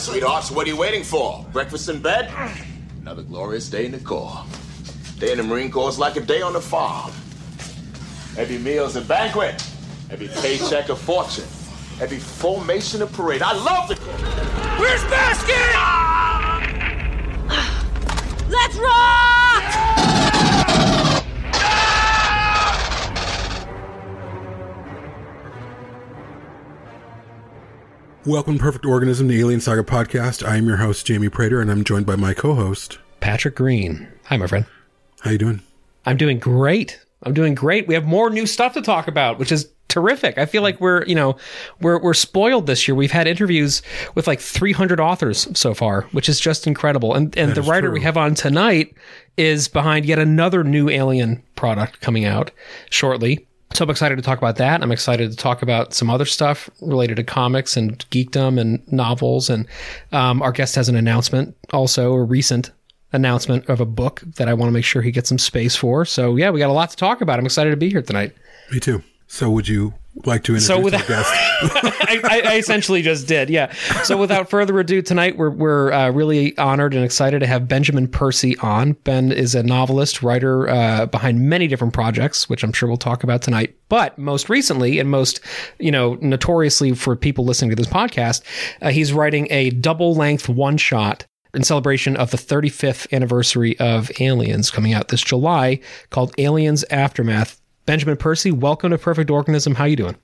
All right, sweethearts, what are you waiting for? Breakfast in bed? Another glorious day in the Corps. Day in the Marine Corps is like a day on the farm. Every meal's a banquet. Every paycheck a fortune. Every formation a parade. I love the Corps. Where's Basket? Let's rock! Welcome, to Perfect Organism, the Alien Saga podcast. I am your host, Jamie Prater, and I'm joined by my co-host, Patrick Green. Hi, my friend. How you doing? I'm doing great. I'm doing great. We have more new stuff to talk about, which is terrific. I feel like we're, you know, we're we're spoiled this year. We've had interviews with like 300 authors so far, which is just incredible. And and That the writer true. we have on tonight is behind yet another new Alien product coming out shortly. So I'm excited to talk about that. I'm excited to talk about some other stuff related to comics and geekdom and novels. And um, our guest has an announcement, also a recent announcement of a book that I want to make sure he gets some space for. So yeah, we got a lot to talk about. I'm excited to be here tonight. Me too. So, would you like to introduce So with our guest? I, I, I essentially just did, yeah. So without further ado, tonight we're we're uh, really honored and excited to have Benjamin Percy on. Ben is a novelist, writer uh, behind many different projects, which I'm sure we'll talk about tonight. But most recently, and most you know, notoriously for people listening to this podcast, uh, he's writing a double length one shot in celebration of the 35th anniversary of Aliens coming out this July called Aliens Aftermath. Benjamin Percy, welcome to Perfect Organism. How you doing?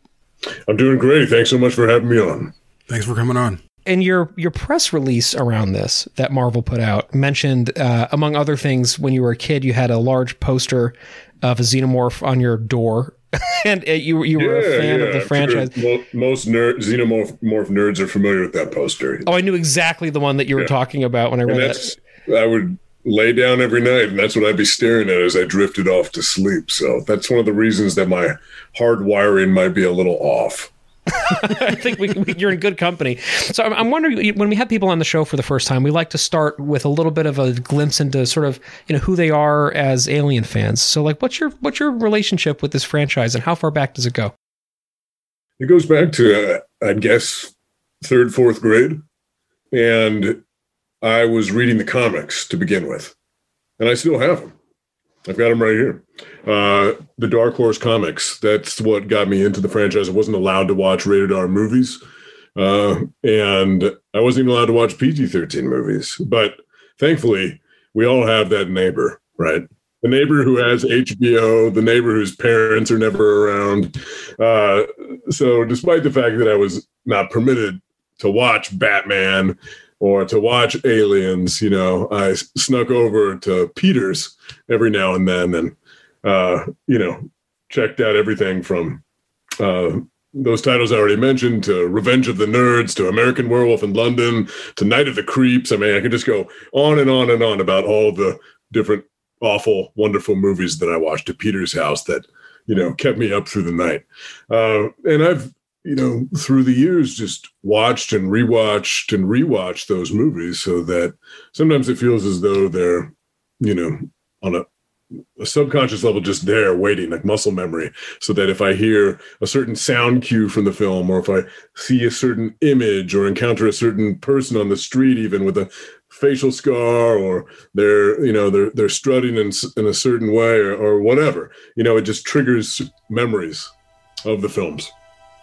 I'm doing great. Thanks so much for having me on. Thanks for coming on. and your your press release around this that Marvel put out mentioned, uh, among other things, when you were a kid, you had a large poster of a xenomorph on your door, and uh, you you were a fan of the I'm sure franchise. most nerd, xenomorph morph nerds are familiar with that poster. Oh, I knew exactly the one that you were Yeah. talking about when I and read that's that. I would lay down every night, and that's what I'd be staring at as I drifted off to sleep. So that's one of the reasons that my hard wiring might be a little off. I think we, we, you're in good company. So I'm, I'm wondering when we have people on the show for the first time, we like to start with a little bit of a glimpse into sort of you know who they are as Alien fans. So like, what's your what's your relationship with this franchise, and how far back does it go? It goes back to, uh, I'd guess, third, fourth grade. And I was reading the comics to begin with. And I still have them. I've got them right here. Uh, the Dark Horse comics. That's what got me into the franchise. I wasn't allowed to watch rated R movies. Uh, and I wasn't even allowed to watch PG 13 movies. But thankfully, we all have that neighbor, right? The neighbor who has HBO, the neighbor whose parents are never around. Uh, so, despite the fact that I was not permitted to watch Batman or to watch Aliens, you know, i snuck over to Peter's every now and then and, uh, you know, checked out everything from uh, those titles I already mentioned to Revenge of the Nerds to American Werewolf in London to Night of the Creeps. I mean, I could just go on and on and on about all the different awful, wonderful movies that I watched at Peter's house that, you know, kept me up through the night. Uh, and I've, you know, through the years just watched and rewatched and rewatched those movies so that sometimes it feels as though they're, you know, on a a subconscious level just there waiting like muscle memory so that if i hear a certain sound cue from the film or if i see a certain image or encounter a certain person on the street even with a facial scar or they're you know they're they're strutting in, in a certain way or, or whatever you know it just triggers memories of the films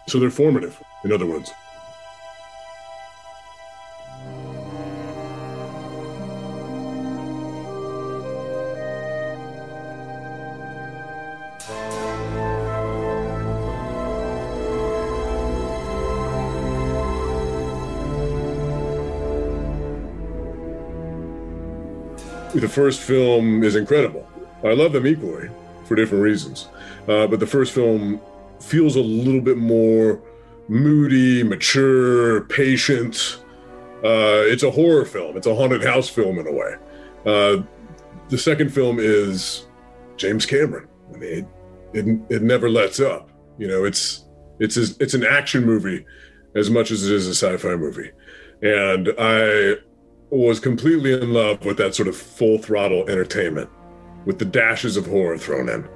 so they're formative in other words the first film is incredible. I love them equally. for different reasons. Uh, but the first film feels a little bit more moody, mature, patient. Uh, it's a horror film. It's a haunted house film in a way. Uh, the second film is James Cameron. I mean, it, it, it never lets up. You know, it's it's it's an action movie as much as it is a sci-fi movie, and I was completely in love with that sort of full throttle entertainment, with the dashes of horror thrown in.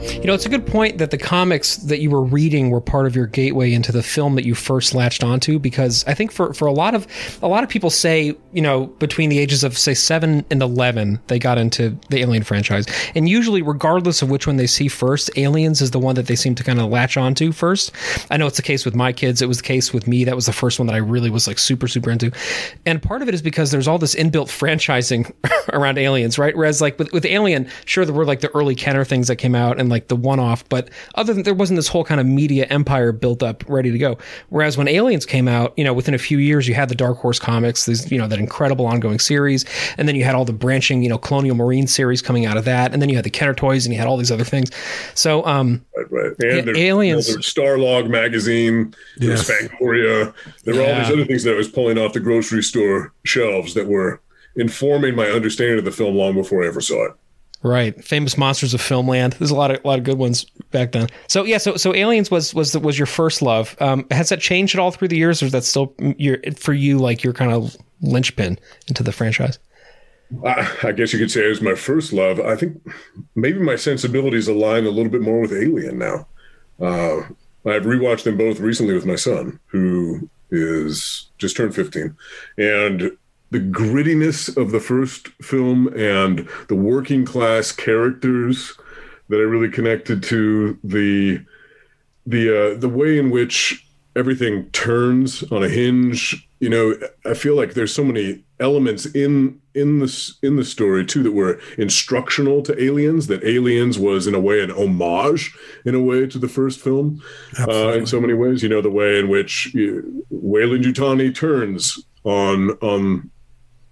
You know, it's a good point that the comics that you were reading were part of your gateway into the film that you first latched onto because I think for, for a lot of a lot of people say, you know, between the ages of say 7 and 11, they got into the Alien franchise. And usually regardless of which one they see first, Aliens is the one that they seem to kind of latch onto first. I know it's the case with my kids, it was the case with me. That was the first one that I really was like super super into. And part of it is because there's all this inbuilt franchising around Aliens, right? Whereas like with with Alien, sure there were like the early Kenner things that came out and like the one off, but other than there wasn't this whole kind of media empire built up ready to go. Whereas when Aliens came out, you know, within a few years, you had the Dark Horse comics, these, you know, that incredible ongoing series. And then you had all the branching, you know, Colonial Marine series coming out of that. And then you had the Kenner toys and you had all these other things. So, um, right, right. And there's, Aliens, you know, Starlog magazine, there's yes. Fangoria. There were yeah. all these other things that I was pulling off the grocery store shelves that were informing my understanding of the film long before I ever saw it. Right, famous monsters of filmland. There's a lot of a lot of good ones back then. So yeah, so so Aliens was was was your first love. Um, has that changed at all through the years, or is that still your for you like your kind of linchpin into the franchise? I, I guess you could say it was my first love. I think maybe my sensibilities align a little bit more with Alien now. Uh, I've rewatched them both recently with my son, who is just turned 15, and the grittiness of the first film and the working class characters that I really connected to the the uh, the way in which everything turns on a hinge. You know, I feel like there's so many elements in in the in the story too that were instructional to Aliens. That Aliens was in a way an homage, in a way, to the first film. Uh, in so many ways, you know, the way in which you, Weyland-Yutani turns on on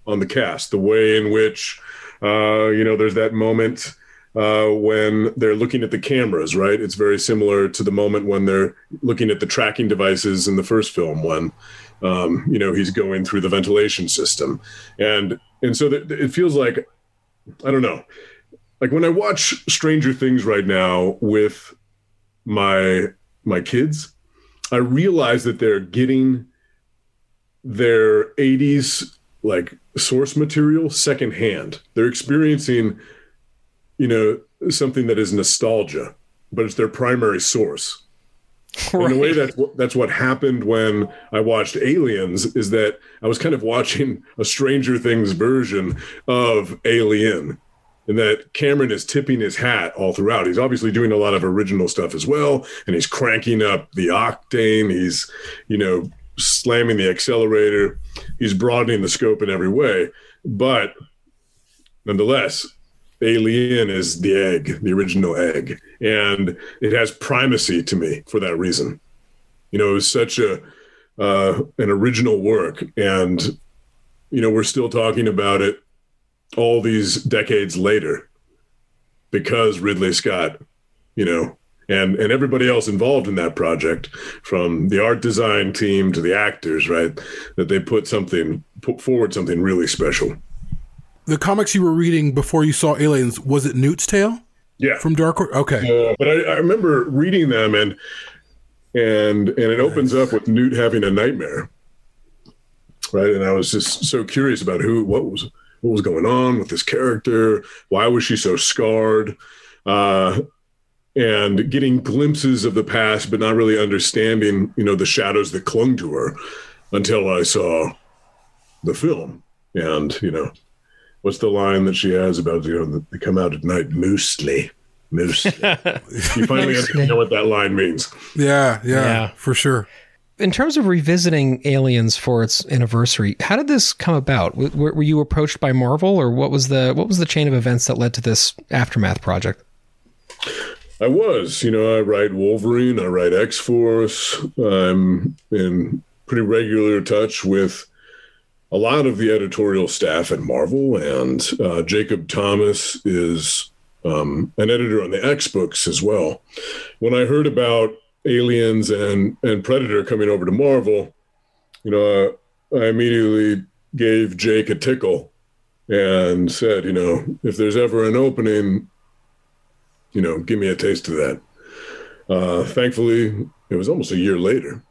on the cast, the way in which, uh, you know, there's that moment uh, when they're looking at the cameras, right? It's very similar to the moment when they're looking at the tracking devices in the first film when, um, you know, he's going through the ventilation system. And, and so th- it feels like, I don't know, like when I watch Stranger Things right now with my, my kids, I realize that they're getting their 80s like source material secondhand. They're experiencing, you know, something that is nostalgia, but it's their primary source. Right. In a way, that's what, that's what happened when I watched Aliens. Is that I was kind of watching a Stranger Things version of Alien, and that Cameron is tipping his hat all throughout. He's obviously doing a lot of original stuff as well, and he's cranking up the octane. He's, you know, slamming the accelerator. He's broadening the scope in every way. But nonetheless, Alien is the egg, the original egg. And it has primacy to me for that reason. You know, it was such a uh, an original work. And, you know, we're still talking about it all these decades later because Ridley Scott, you know, and and everybody else involved in that project from the art design team to the actors right that they put something put forward something really special. The comics you were reading before you saw aliens was it newt's tale? Yeah. From dark horse? Okay. Uh, but I, I, remember reading them and and and it opens up with newt having a nightmare. Right and i was just so curious about who what was what was going on with this character. Why was she so scarred? Uh and getting glimpses of the past, but not really understanding, you know, the shadows that clung to her until I saw the film. And, you know, what's the line that she has about, you know, they come out at night mostly. Mostly. you finally know what that line means. Yeah, yeah, yeah, for sure. In terms of revisiting Aliens for its anniversary, how did this come about? W- were you approached by Marvel, or what was the what was the chain of events that led to this aftermath project? I was, you know, I write Wolverine, I write X Force. I'm in pretty regular touch with a lot of the editorial staff at Marvel, and uh, Jacob Thomas is um, an editor on the X books as well. When I heard about Aliens and and Predator coming over to Marvel, you know, uh, I immediately gave Jake a tickle and said, you know, if there's ever an opening, you know, give me a taste of that. Uh, thankfully, it was almost a year later.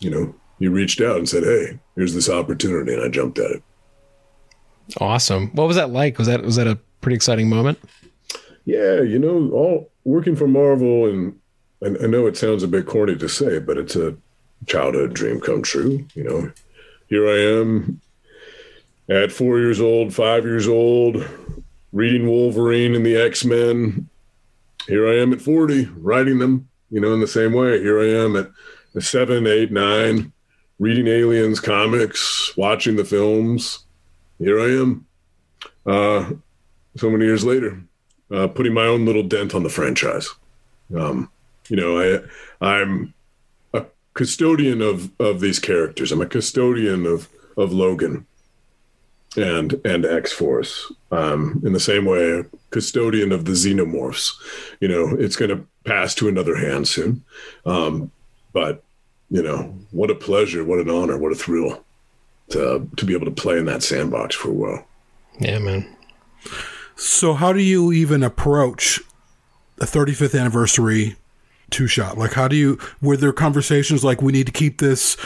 You know, he reached out and said, "Hey, here's this opportunity," and I jumped at it. Awesome. What was that like? Was that was that a pretty exciting moment? Yeah, you know, all working for Marvel, and, and I know it sounds a bit corny to say, but it's a childhood dream come true. You know, here I am at four years old, five years old, reading Wolverine and the X Men. Here I am at 40, writing them, you know, in the same way. Here I am at seven, eight, nine, reading Aliens comics, watching the films. Here I am, uh, so many years later, uh, putting my own little dent on the franchise. Um, you know, I, I'm a custodian of of these characters. I'm a custodian of of Logan and and X Force. Um, in the same way, custodian of the xenomorphs. You know, it's going to pass to another hand soon. Um, but you know, what a pleasure, what an honor, what a thrill to to be able to play in that sandbox for a while. Yeah, man. So, how do you even approach a 35th anniversary two shot? Like, how do you, were there conversations like, we need to keep this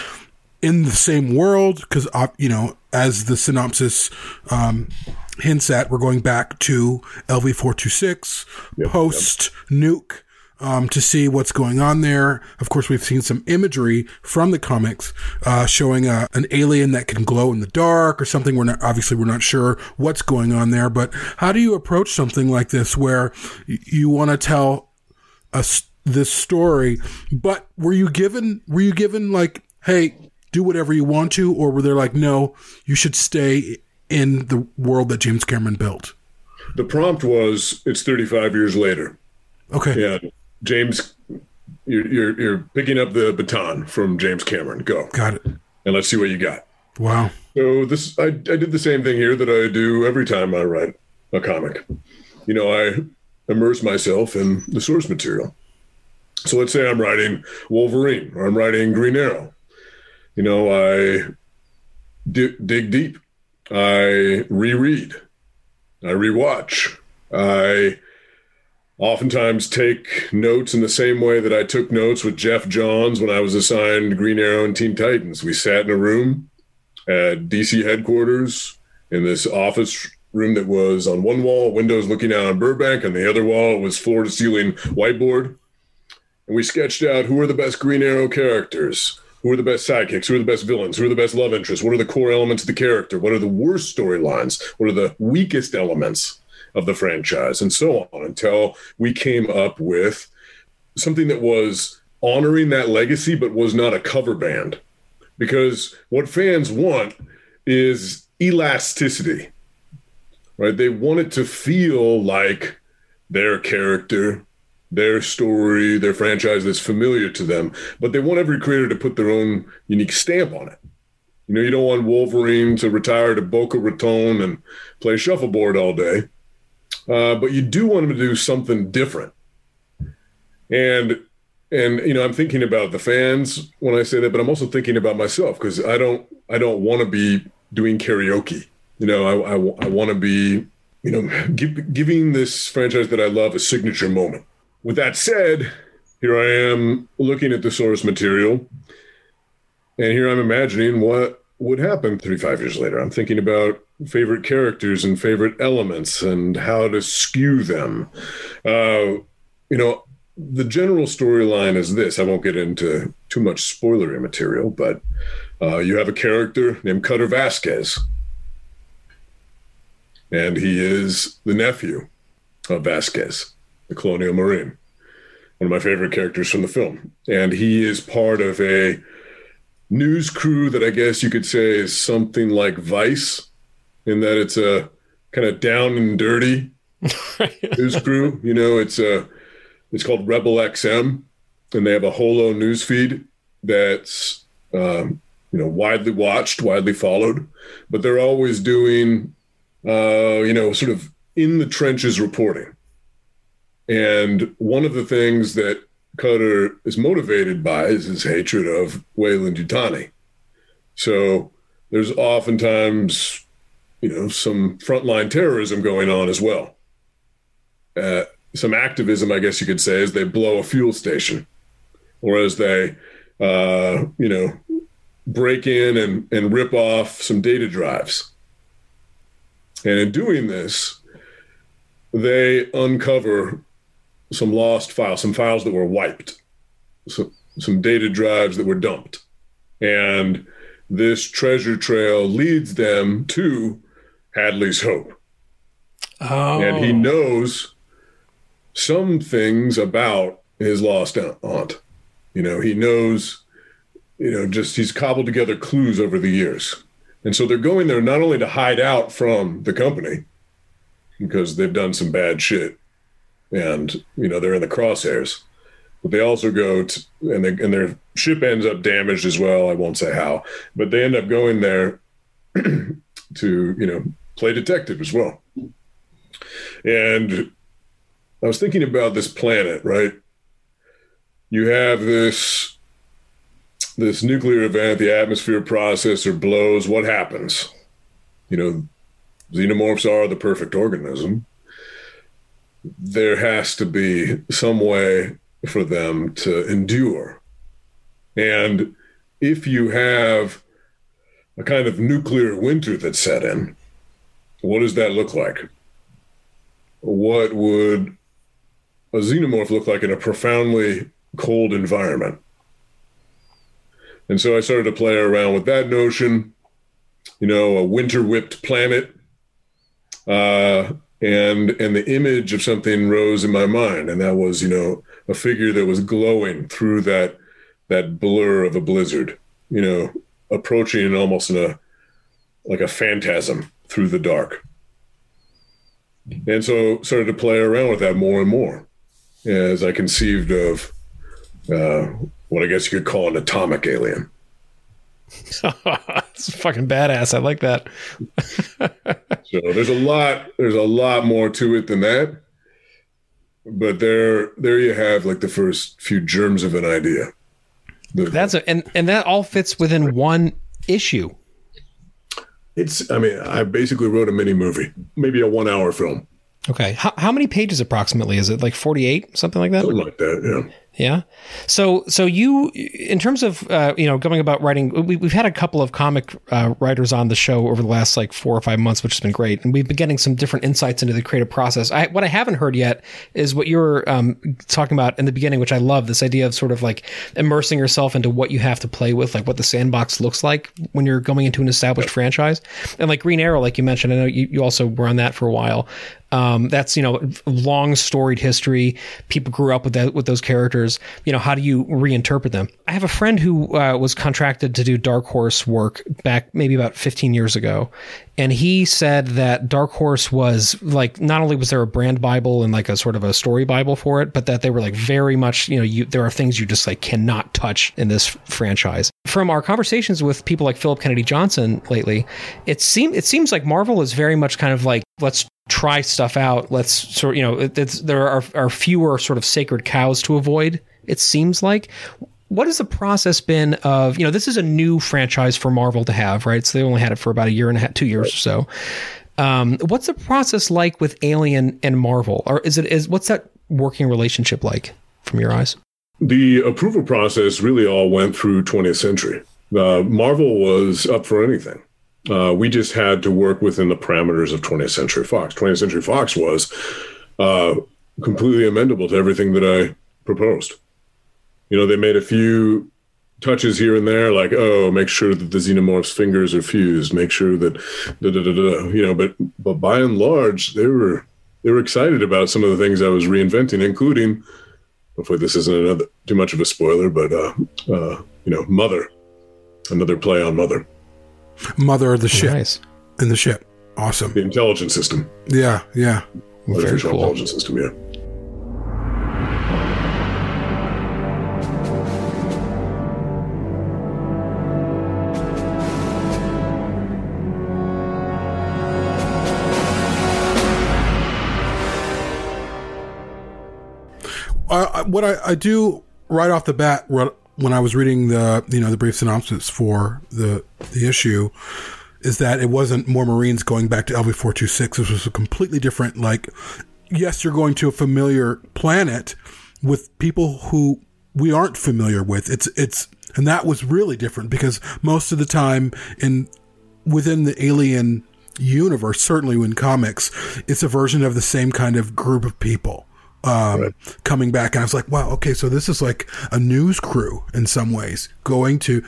in the same world? Because, uh, you know, as the synopsis um, hints at, we're going back to LV 426, Yep, post nuke. Um, to see what's going on there. Of course, we've seen some imagery from the comics uh, showing a, an alien that can glow in the dark or something. We're not obviously we're not sure what's going on there, but how do you approach something like this where y- you want to tell us this story, but were you given were you given like, hey, do whatever you want to, or were they like, no, you should stay in the world that James Cameron built? The prompt was, "It's 35 years later." Okay, Yeah, James, you're, you're you're picking up the baton from James Cameron. Go got it. and let's see what you got. Wow. So this, I, I did the same thing here that I do every time I write a comic. You know, I immerse myself in the source material. So let's say I'm writing Wolverine or I'm writing Green Arrow. You know, I dig deep. I reread. I rewatch. I oftentimes take notes in the same way that I took notes with Geoff Johns when I was assigned Green Arrow and Teen Titans. We sat in a room at DC headquarters in this office room that was on one wall, windows looking out on Burbank, and the other wall was floor to ceiling whiteboard. And we sketched out who are the best Green Arrow characters, who are the best sidekicks, who are the best villains, who are the best love interests, what are the core elements of the character, what are the worst storylines, what are the weakest elements of the franchise, and so on until we came up with something that was honoring that legacy but was not a cover band. Because what fans want is elasticity right? They want it to feel like their character their story their franchise that's familiar to them but they want every creator to put their own unique stamp on it. You know you don't want wolverine to retire to boca raton and play shuffleboard all day uh, but you do want him to do something different. And and you know i'm thinking about the fans when i say that but i'm also thinking about myself because i don't i don't want to be doing karaoke. You know i, I, I want to be you know give, giving this franchise that i love a signature moment with that said here i am looking at the source material and here i'm imagining what would happen 35 years later. I'm thinking about favorite characters and favorite elements and how to skew them. Uh, you know the general storyline is this. I won't get into too much spoilery material, but uh, you have a character named Cutter Vasquez, and he is the nephew of Vasquez, the Colonial Marine, one of my favorite characters from the film. And he is part of a news crew that I guess you could say is something like Vice, in that it's a kind of down and dirty news crew. You know, it's a it's called Rebel XM, and they have a holo news feed that's um, you know, widely watched, widely followed, but they're always doing, uh, you know, sort of in the trenches reporting. And one of the things that Cutter is motivated by is his hatred of Weyland-Yutani. So there's oftentimes, you know, some frontline terrorism going on as well. Uh, some activism, I guess you could say, as they blow a fuel station, or as they, uh, you know, break in and, and rip off some data drives. And in doing this, they uncover some lost files, some files that were wiped, some, some data drives that were dumped. And this treasure trail leads them to Hadley's Hope. Oh. And he knows some things about his lost aunt. You know, he knows, you know, just he's cobbled together clues over the years. And so they're going there not only to hide out from the company because they've done some bad shit and, you know, they're in the crosshairs, but they also go to, and, they, and their ship ends up damaged as well. I won't say how, but they end up going there to, you know, play detective as well. And I was thinking about this planet, right? You have this this nuclear event, the atmosphere processor blows. What happens? You know, xenomorphs are the perfect organism. There has to be some way for them to endure. And if you have a kind of nuclear winter that's set in, what does that look like? What would a xenomorph look like in a profoundly cold environment? And so I started to play around with that notion, you know, a winter whipped planet. Uh, and and the image of something rose in my mind, and that was, you know, a figure that was glowing through that that blur of a blizzard, you know, approaching almost in a like a phantasm through the dark. And so started to play around with that more and more as I conceived of uh, what I guess you could call an atomic alien. it's fucking badass. I like that. so there's a lot there's a lot more to it than that. But there there you have like the first few germs of an idea. That's a, and and that all fits within one issue. It's I mean, I basically wrote a mini movie, maybe a 1-hour film. Okay. How how many pages approximately is it? Like 48, something like that? Something like that, yeah. Yeah. So, so you, in terms of, uh, you know, going about writing, we, have had a couple of comic uh, writers on the show over the last like four or five months, which has been great. And we've been getting some different insights into the creative process. I, what I haven't heard yet is what you were um, talking about in the beginning, which I love this idea of sort of like immersing yourself into what you have to play with, like what the sandbox looks like when you're going into an established franchise. And like Green Arrow, like you mentioned, I know you, you also were on that for a while. Um, that's you know long storied history. People grew up with that with those characters. You know how do you reinterpret them? I have a friend who uh, was contracted to do Dark Horse work back maybe about 15 years ago, and he said that Dark Horse was like not only was there a brand Bible and like a sort of a story Bible for it, but that they were like very much you know you there are things you just like cannot touch in this franchise. From our conversations with people like Phillip Kennedy Johnson lately, it seems it seems like Marvel is very much kind of like let's try stuff out. Let's sort you know there are are fewer sort of sacred cows to avoid. It seems like. What has the process been of you know this is a new franchise for Marvel to have right? So they only had it for about a year and a half, two years or so. Um, what's the process like with Alien and Marvel, or is it is what's that working relationship like from your eyes? The approval process really all went through 20th Century. Uh, Marvel was up for anything. Uh, we just had to work within the parameters of 20th Century Fox. 20th Century Fox was uh, completely amendable to everything that I proposed. You know, they made a few touches here and there, like, oh, make sure that the xenomorph's fingers are fused, make sure that, da, da, da, da, you know, but but by and large, they were they were excited about some of the things I was reinventing, including, hopefully this isn't another too much of a spoiler, but uh, uh, you know, Mother, another play on Mother. Mother of the ship. Nice. And the ship. Awesome. The intelligence system. Yeah, yeah. Well, Very cool. intelligence system, yeah. Uh, what I, I do right off the bat, when I was reading the you know the brief synopsis for the the issue is that it wasn't more Marines going back to LV four two six. This was a completely different like. Yes, you're going to a familiar planet with people who we aren't familiar with. It's it's and that was really different because most of the time in within the alien universe, certainly in comics, it's a version of the same kind of group of people um, right. coming back. And I was like, wow, okay, so this is like a news crew in some ways going to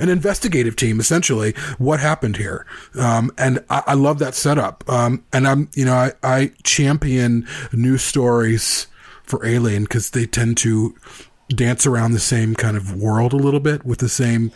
an investigative team, essentially. What happened here? Um, and I, I, love that setup. Um, and I'm, you know, I, I champion news stories for Alien because they tend to dance around the same kind of world a little bit with the same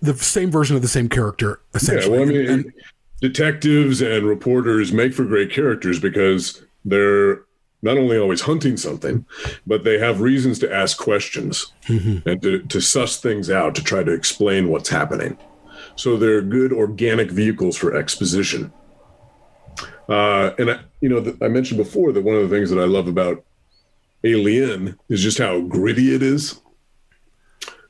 the same version of the same character essentially. Yeah, well, I mean, and, detectives and reporters make for great characters because they're not only always hunting something, but they have reasons to ask questions mm-hmm. and to, to suss things out to try to explain what's happening. So they're good organic vehicles for exposition. Uh, and I, you know, I mentioned before that one of the things that I love about Alien is just how gritty it is.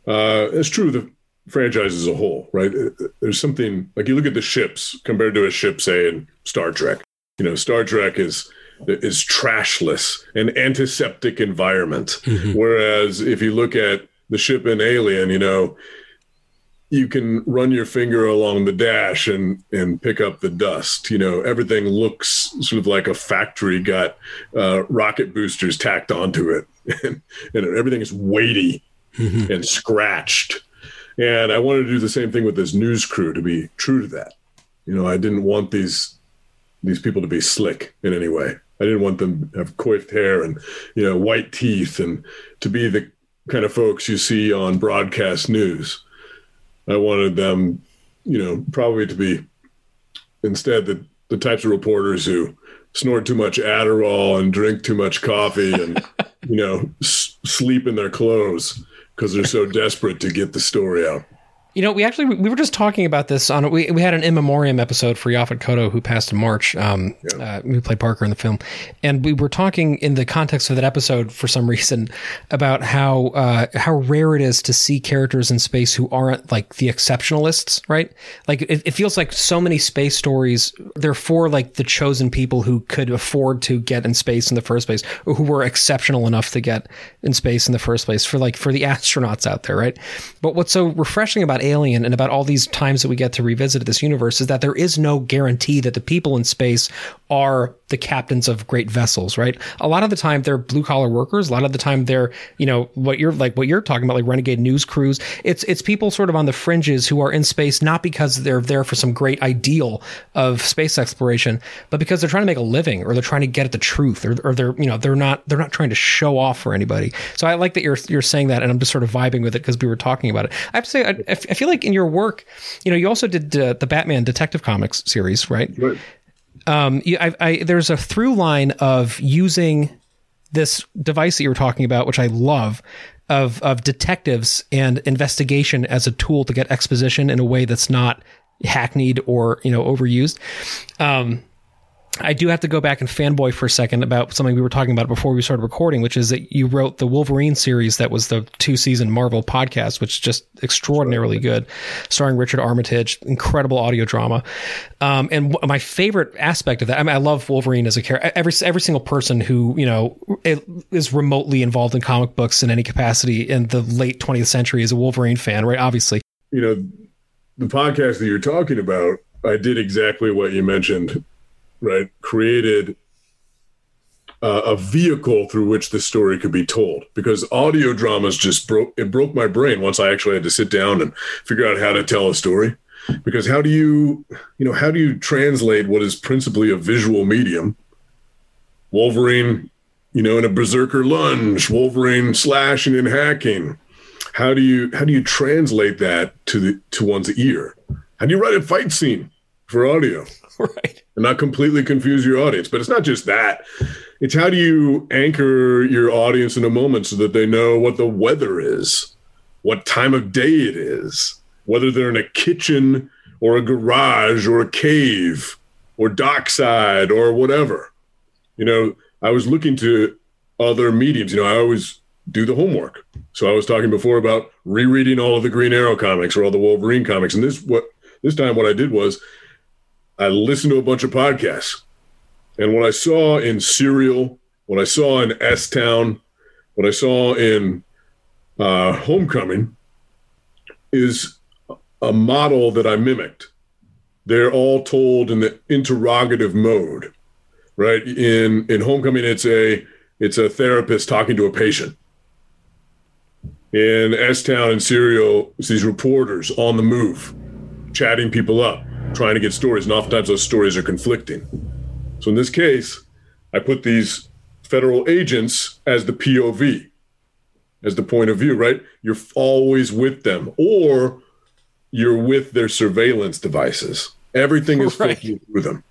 Uh, it's true the franchise as a whole, right? There's something like you look at the ships compared to a ship, say in Star Trek. You know, Star Trek is is trashless, an antiseptic environment. Mm-hmm. Whereas if you look at the ship in Alien, you know, you can run your finger along the dash and and pick up the dust. You know, everything looks sort of like a factory got uh, rocket boosters tacked onto it, and, and everything is weighty mm-hmm. and scratched. And I wanted to do the same thing with this news crew to be true to that. You know, I didn't want these these people to be slick in any way. I didn't want them to have coiffed hair and you know white teeth and to be the kind of folks you see on broadcast news. I wanted them, you know, probably to be instead the the types of reporters who snort too much Adderall and drink too much coffee and you know s- sleep in their clothes because they're so desperate to get the story out. You know, we actually we were just talking about this on we we had an in memoriam episode for Yaphet Kotto who passed in March. Um, yeah. uh, who played Parker in the film, and we were talking in the context of that episode for some reason about how uh, how rare it is to see characters in space who aren't like the exceptionalists, right? Like it, it feels like so many space stories they're for like the chosen people who could afford to get in space in the first place, or who were exceptional enough to get in space in the first place for like for the astronauts out there, right? But what's so refreshing about Alien and about all these times that we get to revisit this universe is that there is no guarantee that the people in space are the captains of great vessels, right? A lot of the time they're blue collar workers. A lot of the time they're, you know, what you're like what you're talking about, like renegade news crews. It's it's people sort of on the fringes who are in space not because they're there for some great ideal of space exploration, but because they're trying to make a living or they're trying to get at the truth or, or they're you know they're not they're not trying to show off for anybody. So I like that you're you're saying that, and I'm just sort of vibing with it because we were talking about it. I have to say, I, I feel like in your work, you know, you also did uh, the Batman Detective Comics series, right? Right um, I, I, there's a through line of using this device that you were talking about, which I love, of of detectives and investigation as a tool to get exposition in a way that's not hackneyed or you know overused. Um, I do have to go back and fanboy for a second about something we were talking about before we started recording, which is that you wrote the Wolverine series that was the two season Marvel podcast, which is just extraordinarily good, starring Richard Armitage, incredible audio drama. Um, and my favorite aspect of that, I mean, I love Wolverine as a character. Every every single person who you know is remotely involved in comic books in any capacity in the late 20th century is a Wolverine fan, right? Obviously, you know, the podcast that you're talking about, I did exactly what you mentioned right, created uh, a vehicle through which the story could be told. Because audio dramas just broke it broke my brain once I actually had to sit down and figure out how to tell a story. Because how do you, you know, how do you translate what is principally a visual medium? Wolverine, you know, in a berserker lunge, Wolverine slashing and hacking. How do you how do you translate that to the to one's ear? How do you write a fight scene for audio? Right and not completely confuse your audience. But it's not just that. It's how do you anchor your audience in a moment so that they know what the weather is, what time of day it is, whether they're in a kitchen or a garage or a cave or dockside or whatever. You know, I was looking to other mediums. You know, I always do the homework. So I was talking before about rereading all of the Green Arrow comics or all the Wolverine comics, and this what this time what I did was I listened to a bunch of podcasts, and what I saw in Serial, what I saw in S Town, what I saw in uh, Homecoming, is a model that I mimicked. They're all told in the interrogative mode, right? In in Homecoming, it's a it's a therapist talking to a patient. In S Town and Serial, it's these reporters on the move, chatting people up, trying to get stories, and oftentimes those stories are conflicting. So in this case, I put these federal agents as the POV, as the point of view, right? You're always with them, or you're with their surveillance devices. Everything is Right. filtered through them.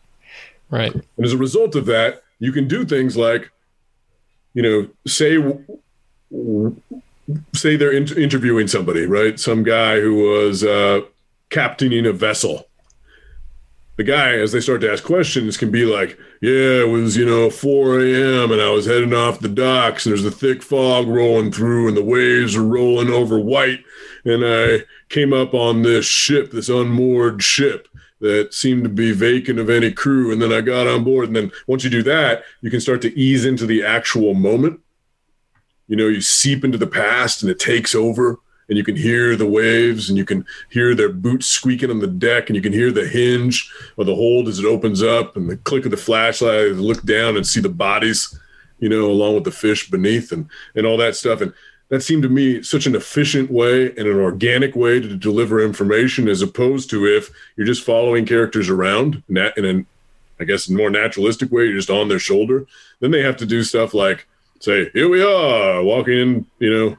Right. And as a result of that, you can do things like, you know, say, say they're in- interviewing somebody, right? Some guy who was uh, captaining a vessel. The guy, as they start to ask questions, can be like, "Yeah, it was you know 4 a.m. and I was heading off the docks, and there's a thick fog rolling through, and the waves are rolling over white, and I came up on this ship, this unmoored ship." that seemed to be vacant of any crew. And then I got on board. And then once you do that, you can start to ease into the actual moment. You know, you seep into the past and it takes over. And you can hear the waves and you can hear their boots squeaking on the deck and you can hear the hinge or the hold as it opens up and the click of the flashlight, as look down and see the bodies, you know, along with the fish beneath and, and all that stuff. And that seemed to me such an efficient way and an organic way to deliver information as opposed to if you're just following characters around in an I guess more naturalistic way, you're just on their shoulder. Then they have to do stuff like say, "Here we are, walking in, you know,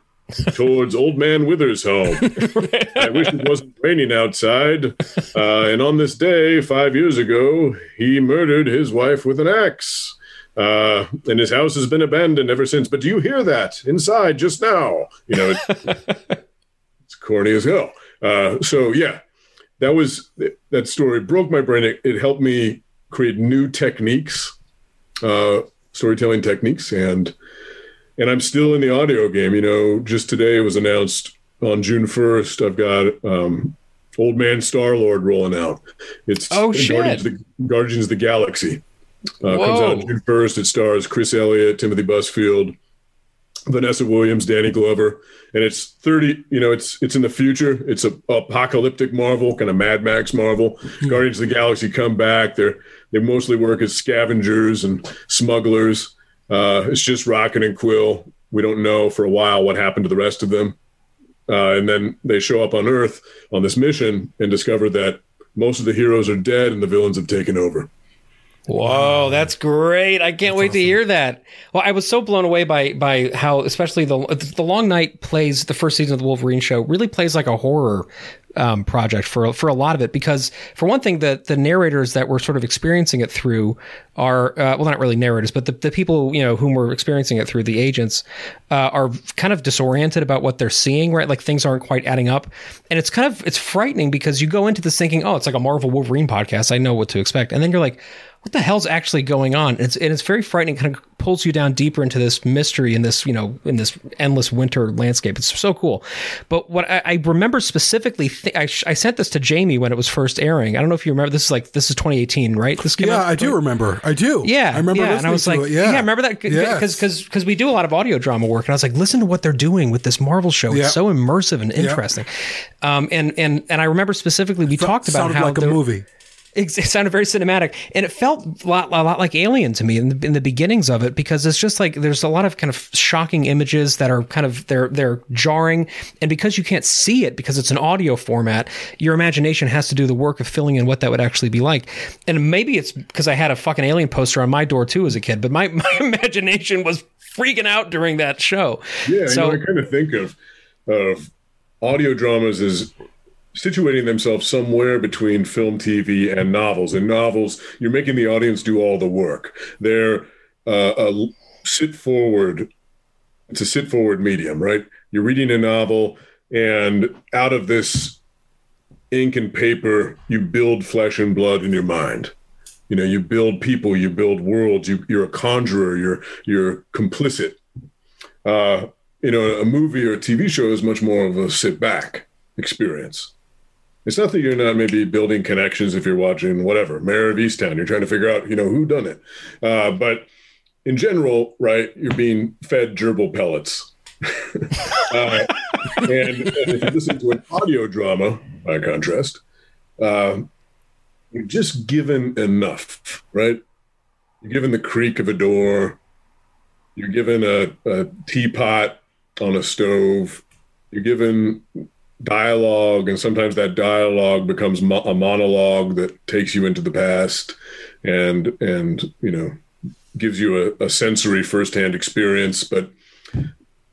towards Old Man Withers' home. I wish it wasn't raining outside. Uh, and on this day, five years ago, he murdered his wife with an axe. Uh, and his house has been abandoned ever since. But do you hear that inside just now? You know, it, it's corny as hell. Uh, so yeah, that was that story broke my brain. It, it helped me create new techniques, uh, storytelling techniques, and and I'm still in the audio game. You know, just today it was announced on June 1st. I've got um, Old Man Star Lord rolling out. It's Oh, shit. Guardians, of the, Guardians of the Galaxy. Uh, comes out June 1st. It stars Chris Elliott, Timothy Busfield, Vanessa Williams, Danny Glover, and it's 30. You know, it's it's in the future. It's a apocalyptic Marvel, kind of Mad Max Marvel. Guardians of the Galaxy come back. They're they mostly work as scavengers and smugglers. Uh, it's just Rocket and Quill. We don't know for a while what happened to the rest of them. Uh, and then they show up on Earth on this mission and discover that most of the heroes are dead and the villains have taken over. Whoa, that's great! I can't wait to hear that. Well, I was so blown away by by how, especially the the Long Night plays the first season of the Wolverine show really plays like a horror um, project for for a lot of it because for one thing, the the narrators that we're sort of experiencing it through are uh, well, not really narrators, but the, the people you know whom we're experiencing it through the agents uh, are kind of disoriented about what they're seeing, right? Like things aren't quite adding up, and it's kind of it's frightening because you go into this thinking, oh, it's like a Marvel Wolverine podcast, I know what to expect, and then you're like what the hell's actually going on? It's and it's very frightening. Kind of pulls you down deeper into this mystery in this you know in this endless winter landscape. It's so cool. But what I, I remember specifically, th- I, sh- I sent this to Jamie when it was first airing. I don't know if you remember. This is like this is 2018, right? This came Yeah, out. I do remember. I do. Yeah, I remember yeah, and I was like, it. Yeah, remember that because Yes. because because we do a lot of audio drama work, and I was like, listen to what they're doing with this Marvel show. It's Yeah. so immersive and interesting. Um, and and and I remember specifically we talked about how like a movie. It sounded very cinematic, and it felt a lot, a lot like Alien to me in the, in the beginnings of it because it's just like there's a lot of kind of shocking images that are kind of they're they're jarring, and because you can't see it because it's an audio format, your imagination has to do the work of filling in what that would actually be like. And maybe it's because I had a fucking Alien poster on my door too as a kid, but my my imagination was freaking out during that show. Yeah, so you know, I kind of think of of audio dramas as situating themselves somewhere between film, TV, and novels. In novels, you're making the audience do all the work. They're uh, a sit forward. It's a sit forward medium, right? You're reading a novel, and out of this ink and paper, you build flesh and blood in your mind. You know, you build people, you build worlds. You, you're a conjurer. You're you're complicit. Uh, you know, a movie or a TV show is much more of a sit back experience. It's not that you're not maybe building connections if you're watching whatever Mare of Easttown. You're trying to figure out, you know, who done it. Uh, but in general, right, you're being fed gerbil pellets. uh, and, and, if you listen to an audio drama, by contrast, uh, you're just given enough, right? You're given the creak of a door. You're given a, a teapot on a stove. You're given dialogue, and sometimes that dialogue becomes mo- a monologue that takes you into the past, and and you know gives you a, a sensory firsthand experience. But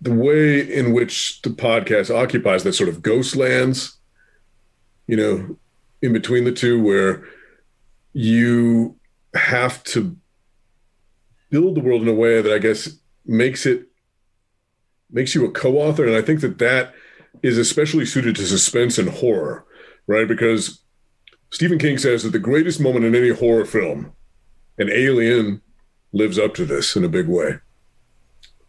the way in which the podcast occupies that sort of ghost lands, you know, in between the two, where you have to build the world in a way that I guess makes it makes you a co-author, and I think that that is especially suited to suspense and horror, right? Because Stephen King says that the greatest moment in any horror film, an Alien lives up to this in a big way.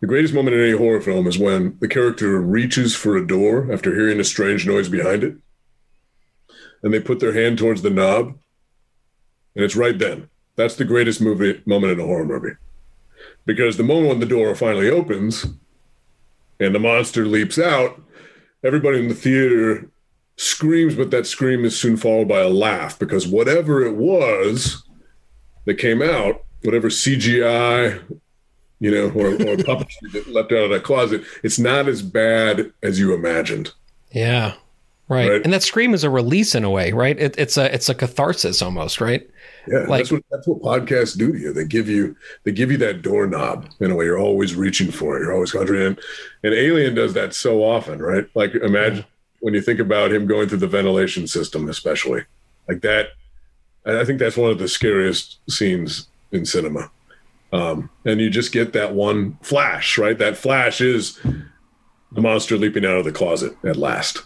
The greatest moment in any horror film is when the character reaches for a door after hearing a strange noise behind it, and they put their hand towards the knob, and it's right then. That's the greatest movie moment in a horror movie. Because the moment when the door finally opens and the monster leaps out, everybody in the theater screams, but that scream is soon followed by a laugh because whatever it was that came out, whatever CGI, you know, or, or puppetry that leapt out of that closet, it's not as bad as you imagined. Yeah. Right. right. And that scream is a release in a way, right? It, it's a it's a catharsis almost, right? Yeah, like, that's what that's what podcasts do to you. They give you they give you that doorknob in a way. You're always reaching for it. You're always conjuring in. And Alien does that so often, right? Like imagine yeah. when you think about him going through the ventilation system, especially like that. I think that's one of the scariest scenes in cinema. Um, and you just get that one flash, right? That flash is the monster leaping out of the closet at last.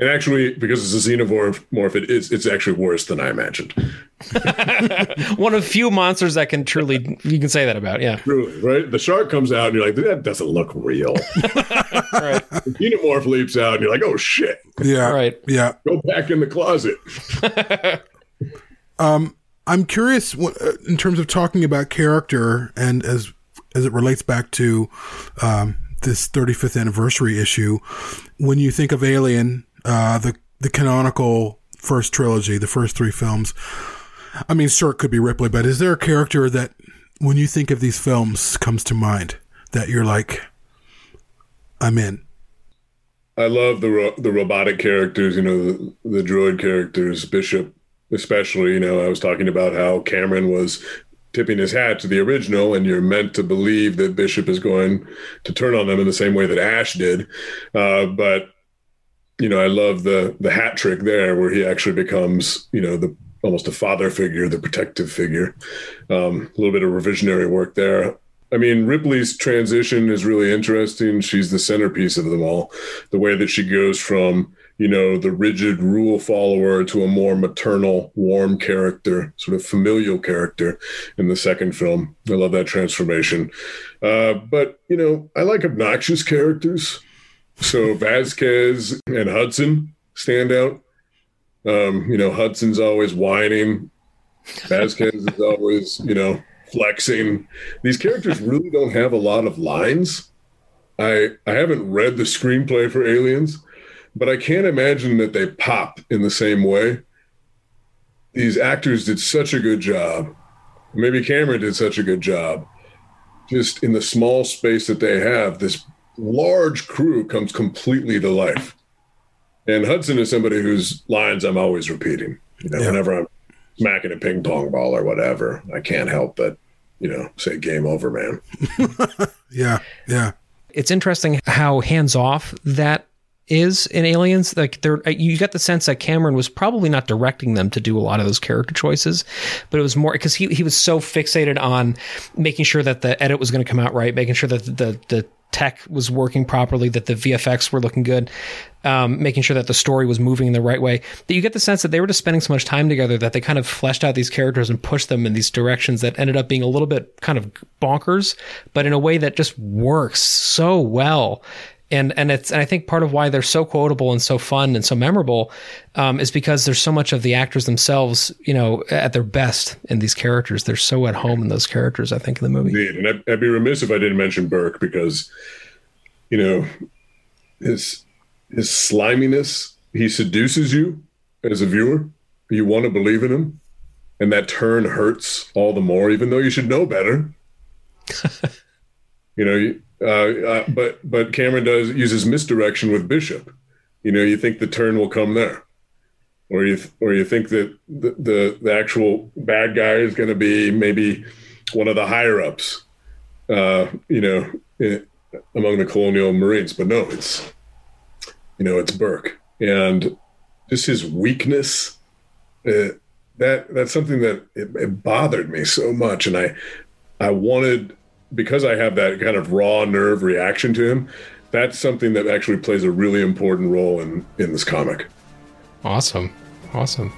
And actually, because it's a xenomorph, it is it's actually worse than I imagined. One of few monsters that can truly you can say that about, yeah. Truly, right? The shark comes out and you're like, that doesn't look real. right. The xenomorph leaps out and you're like, oh shit. Yeah. Right. Yeah. Go back in the closet. um, I'm curious uh, in terms of talking about character and as as it relates back to um, this 35th anniversary issue. When you think of Alien, uh, the the canonical first trilogy, the first three films. I mean, sure, it could be Ripley, but is there a character that, when you think of these films, comes to mind that you're like, I'm in? I love the ro- the robotic characters. You know, the, the droid characters, Bishop, especially. You know, I was talking about how Cameron was tipping his hat to the original, and you're meant to believe that Bishop is going to turn on them in the same way that Ash did. Uh, but you know, I love the the hat trick there where he actually becomes, you know, the almost a father figure, the protective figure. Um, a little bit of revisionary work there. I mean, Ripley's transition is really interesting. She's the centerpiece of them all. The way that she goes from, you know, the rigid rule follower to a more maternal, warm character, sort of familial character in the second film. I love that transformation. Uh, but, you know, I like obnoxious characters. So Vasquez and Hudson stand out. Um, you know, Hudson's always whining. Vasquez is always, you know, flexing. These characters really don't have a lot of lines. I I haven't read the screenplay for Aliens, but I can't imagine that they pop in the same way. These actors did such a good job. Maybe Cameron did such a good job. Just in the small space that they have, this large crew comes completely to life. And Hudson is somebody whose lines I'm always repeating. You know, yeah. whenever I'm smacking a ping pong ball or whatever, I can't help but, you know, say game over, man. yeah, yeah. It's interesting how hands off that is in Aliens. Like there, uh, you get the sense that Cameron was probably not directing them to do a lot of those character choices, but it was more because he he was so fixated on making sure that the edit was going to come out right, making sure that the the tech was working properly, that the VFX were looking good, um, making sure that the story was moving in the right way. That you get the sense that they were just spending so much time together that they kind of fleshed out these characters and pushed them in these directions that ended up being a little bit kind of bonkers, but in a way that just works so well and and it's and I think part of why they're so quotable and so fun and so memorable um, is because there's so much of the actors themselves, you know, at their best in these characters. They're so at home in those characters. I think in the movie. Indeed, and I'd, I'd be remiss if I didn't mention Burke because, you know, his his sliminess he seduces you as a viewer. You want to believe in him, and that turn hurts all the more, even though you should know better. you know, you, uh, uh, but but Cameron does uses misdirection with Bishop. You know, you think the turn will come there, or you or you think that the the, the actual bad guy is going to be maybe one of the higher ups. Uh, you know, in, among the colonial marines, but no, it's you know it's Burke and just his weakness. Uh, that that's something that it, it bothered me so much, and I I wanted because I have that kind of raw nerve reaction to him, that's something that actually plays a really important role in in this comic. Awesome. Awesome.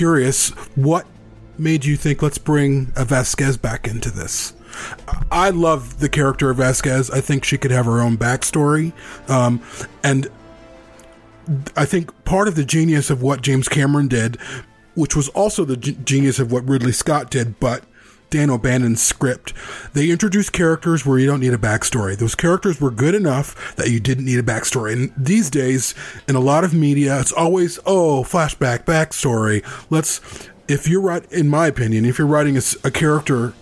Curious, what made you think let's bring a Vasquez back into this? I love the character of Vasquez. I think she could have her own backstory, um, and I think part of the genius of what James Cameron did, which was also the g- genius of what Ridley Scott did, but Dan O'Bannon's script. They introduced characters where you don't need a backstory. Those characters were good enough that you didn't need a backstory. And these days, in a lot of media, it's always, oh, flashback, backstory. Let's, if you're right, in my opinion, if you're writing a, a character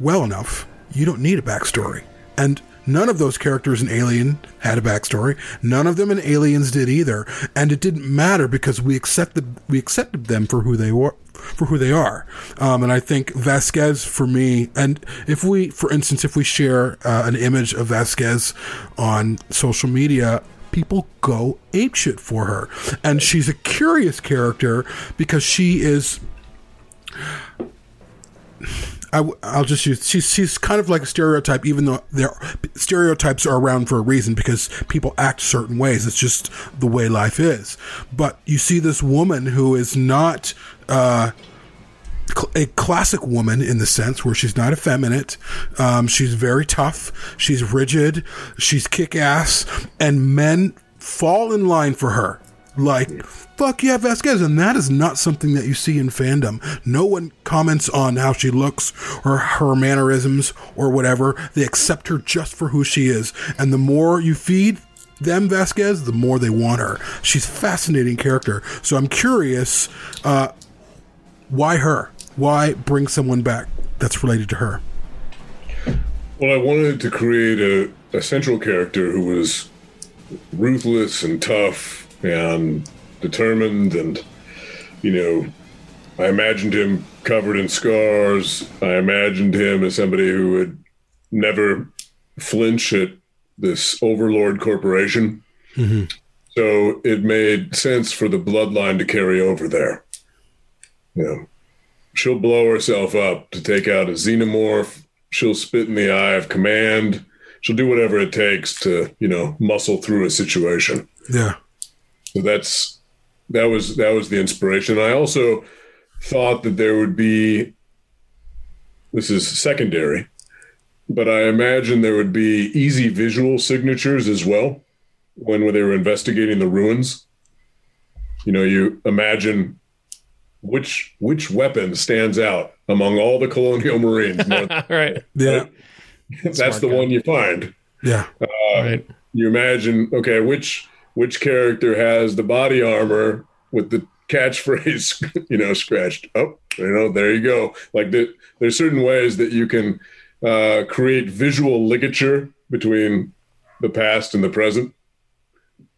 well enough, you don't need a backstory. And None of those characters in Alien had a backstory. None of them in Aliens did either, and it didn't matter because we accepted we accepted them for who they were for who they are. Um, and I think Vasquez for me, and if we, for instance, if we share uh, an image of Vasquez on social media, people go apeshit for her. And she's a curious character because she is. I, will just use she's she's kind of like a stereotype, even though there stereotypes are around for a reason because people act certain ways. It's just the way life is. But you see this woman who is not uh, a classic woman in the sense where she's not effeminate. Um, she's very tough. She's rigid. She's kick ass, and men fall in line for her. Like, fuck yeah, Vasquez. And that is not something that you see in fandom. No one comments on how she looks or her mannerisms or whatever. They accept her just for who she is. And the more you feed them Vasquez, the more they want her. She's a fascinating character. So I'm curious, uh, why her? Why bring someone back that's related to her? Well, I wanted to create a, a central character who was ruthless and tough and determined and you know i imagined him covered in scars i imagined him as somebody who would never flinch at this overlord corporation mm-hmm. so it made sense for the bloodline to carry over there you know she'll blow herself up to take out a xenomorph she'll spit in the eye of command she'll do whatever it takes to you know muscle through a situation yeah so that's that was that was the inspiration. I also thought that there would be this is secondary, but I imagine there would be easy visual signatures as well when, when they were investigating the ruins. You know, you imagine which which weapon stands out among all the colonial marines. right. Yeah. That's Smart the guy. one you find. Yeah. Uh, right. You imagine, okay, which which character has the body armor with the catchphrase, you know, scratched. Oh, you know, there you go. Like the, there's certain ways that you can uh, create visual ligature between the past and the present.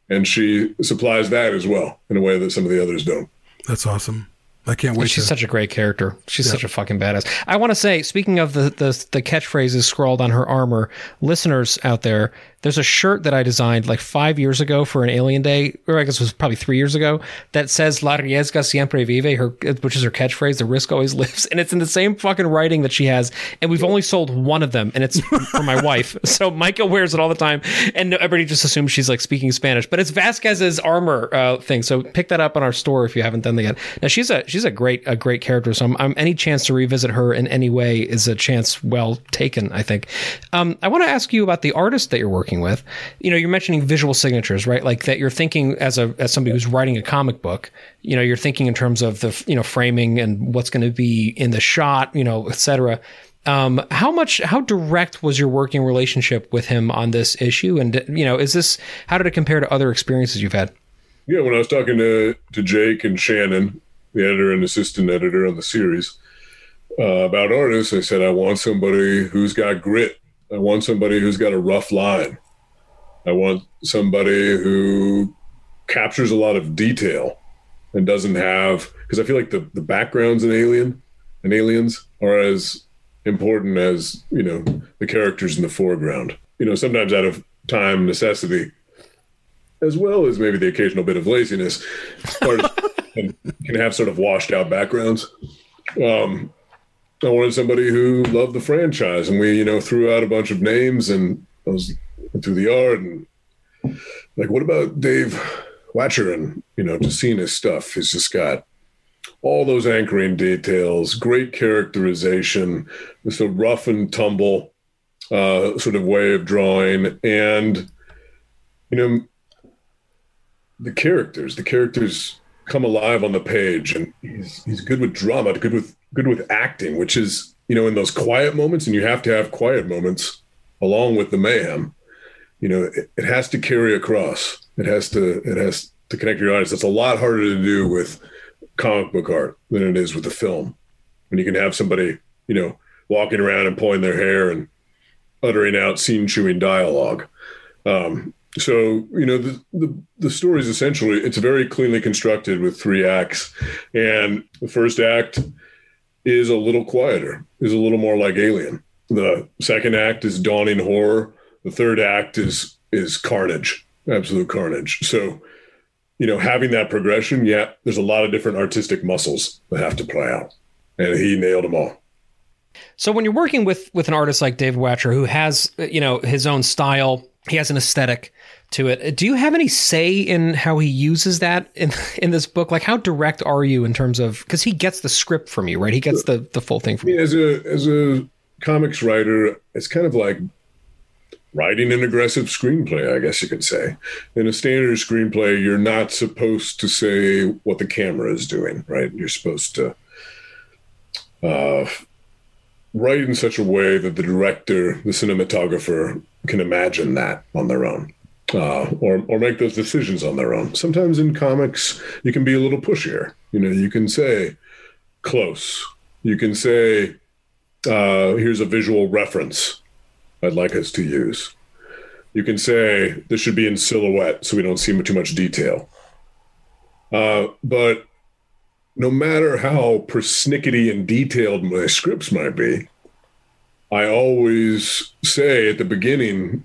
And she supplies that as well in a way that some of the others don't. That's awesome. I can't wait. She's to, such a great character. She's such a fucking badass. I want to say, speaking of the, the the catchphrases scrawled on her armor, listeners out there, there's a shirt that I designed like five years ago for an Alien Day, or I guess it was probably three years ago, that says "La riesga siempre vive," her which is her catchphrase. The risk always lives, and it's in the same fucking writing that she has. And we've only sold one of them, and it's for my wife. So Micah wears it all the time, and everybody just assumes she's like speaking Spanish. But it's Vasquez's armor uh, thing. So pick that up on our store if you haven't done that yet. Now she's a she's a great a great character. So I'm, I'm any chance to revisit her in any way is a chance well taken. I think. Um, I want to ask you about the artist that you're working with. You know, you're mentioning visual signatures, right? Like that you're thinking as a as somebody who's writing a comic book. You know, you're thinking in terms of the you know framing and what's going to be in the shot, you know, etc. Um, how much, how direct was your working relationship with him on this issue? And you know, is this how did it compare to other experiences you've had? Yeah, when I was talking to to Jake and Shannon, the editor and assistant editor on the series, uh, about artists, I said I want somebody who's got grit. I want somebody who's got a rough line. I want somebody who captures a lot of detail and doesn't have because I feel like the the backgrounds in Alien and Aliens are as important as you know the characters in the foreground. You know, sometimes out of time necessity, as well as maybe the occasional bit of laziness, can, can have sort of washed out backgrounds. Um, I wanted somebody who loved the franchise, and we, you know, threw out a bunch of names, and I was through the yard, and like, what about Dave Wachter and you know, just seeing his stuff? He's just got all those anchoring details, great characterization, just a rough and tumble uh, sort of way of drawing, and you know, the characters, the characters come alive on the page, and he's he's good with drama, good with good with acting, which is you know in those quiet moments, and you have to have quiet moments along with the mayhem. You know, it, it has to carry across. It has to it has to connect your audience. That's a lot harder to do with comic book art than it is with the film. When you can have somebody, you know, walking around and pulling their hair and uttering out scene chewing dialogue. Um, so you know the, the the story is essentially it's very cleanly constructed with three acts, and the first act is a little quieter, is a little more like Alien. The second act is dawning horror. The third act is is carnage, absolute carnage. So you know, having that progression, yeah, there's a lot of different artistic muscles that have to play out, and he nailed them all. So when you're working with with an artist like David Wachter, who has you know his own style, he has an aesthetic to it. Do you have any say in how he uses that in in this book? Like, how direct are you in terms of because he gets the script from you, right? He gets the the full thing from mean, you. as a as a comics writer, it's kind of like writing an aggressive screenplay, I guess you could say. In a standard screenplay, you're not supposed to say what the camera is doing, right? You're supposed to uh, write in such a way that the director, the cinematographer, can imagine that on their own. Uh, or, or make those decisions on their own. Sometimes in comics, you can be a little pushier. You know, you can say close. You can say, uh, here's a visual reference I'd like us to use. You can say this should be in silhouette so we don't see too much detail. Uh, but no matter how persnickety and detailed my scripts might be, I always say at the beginning,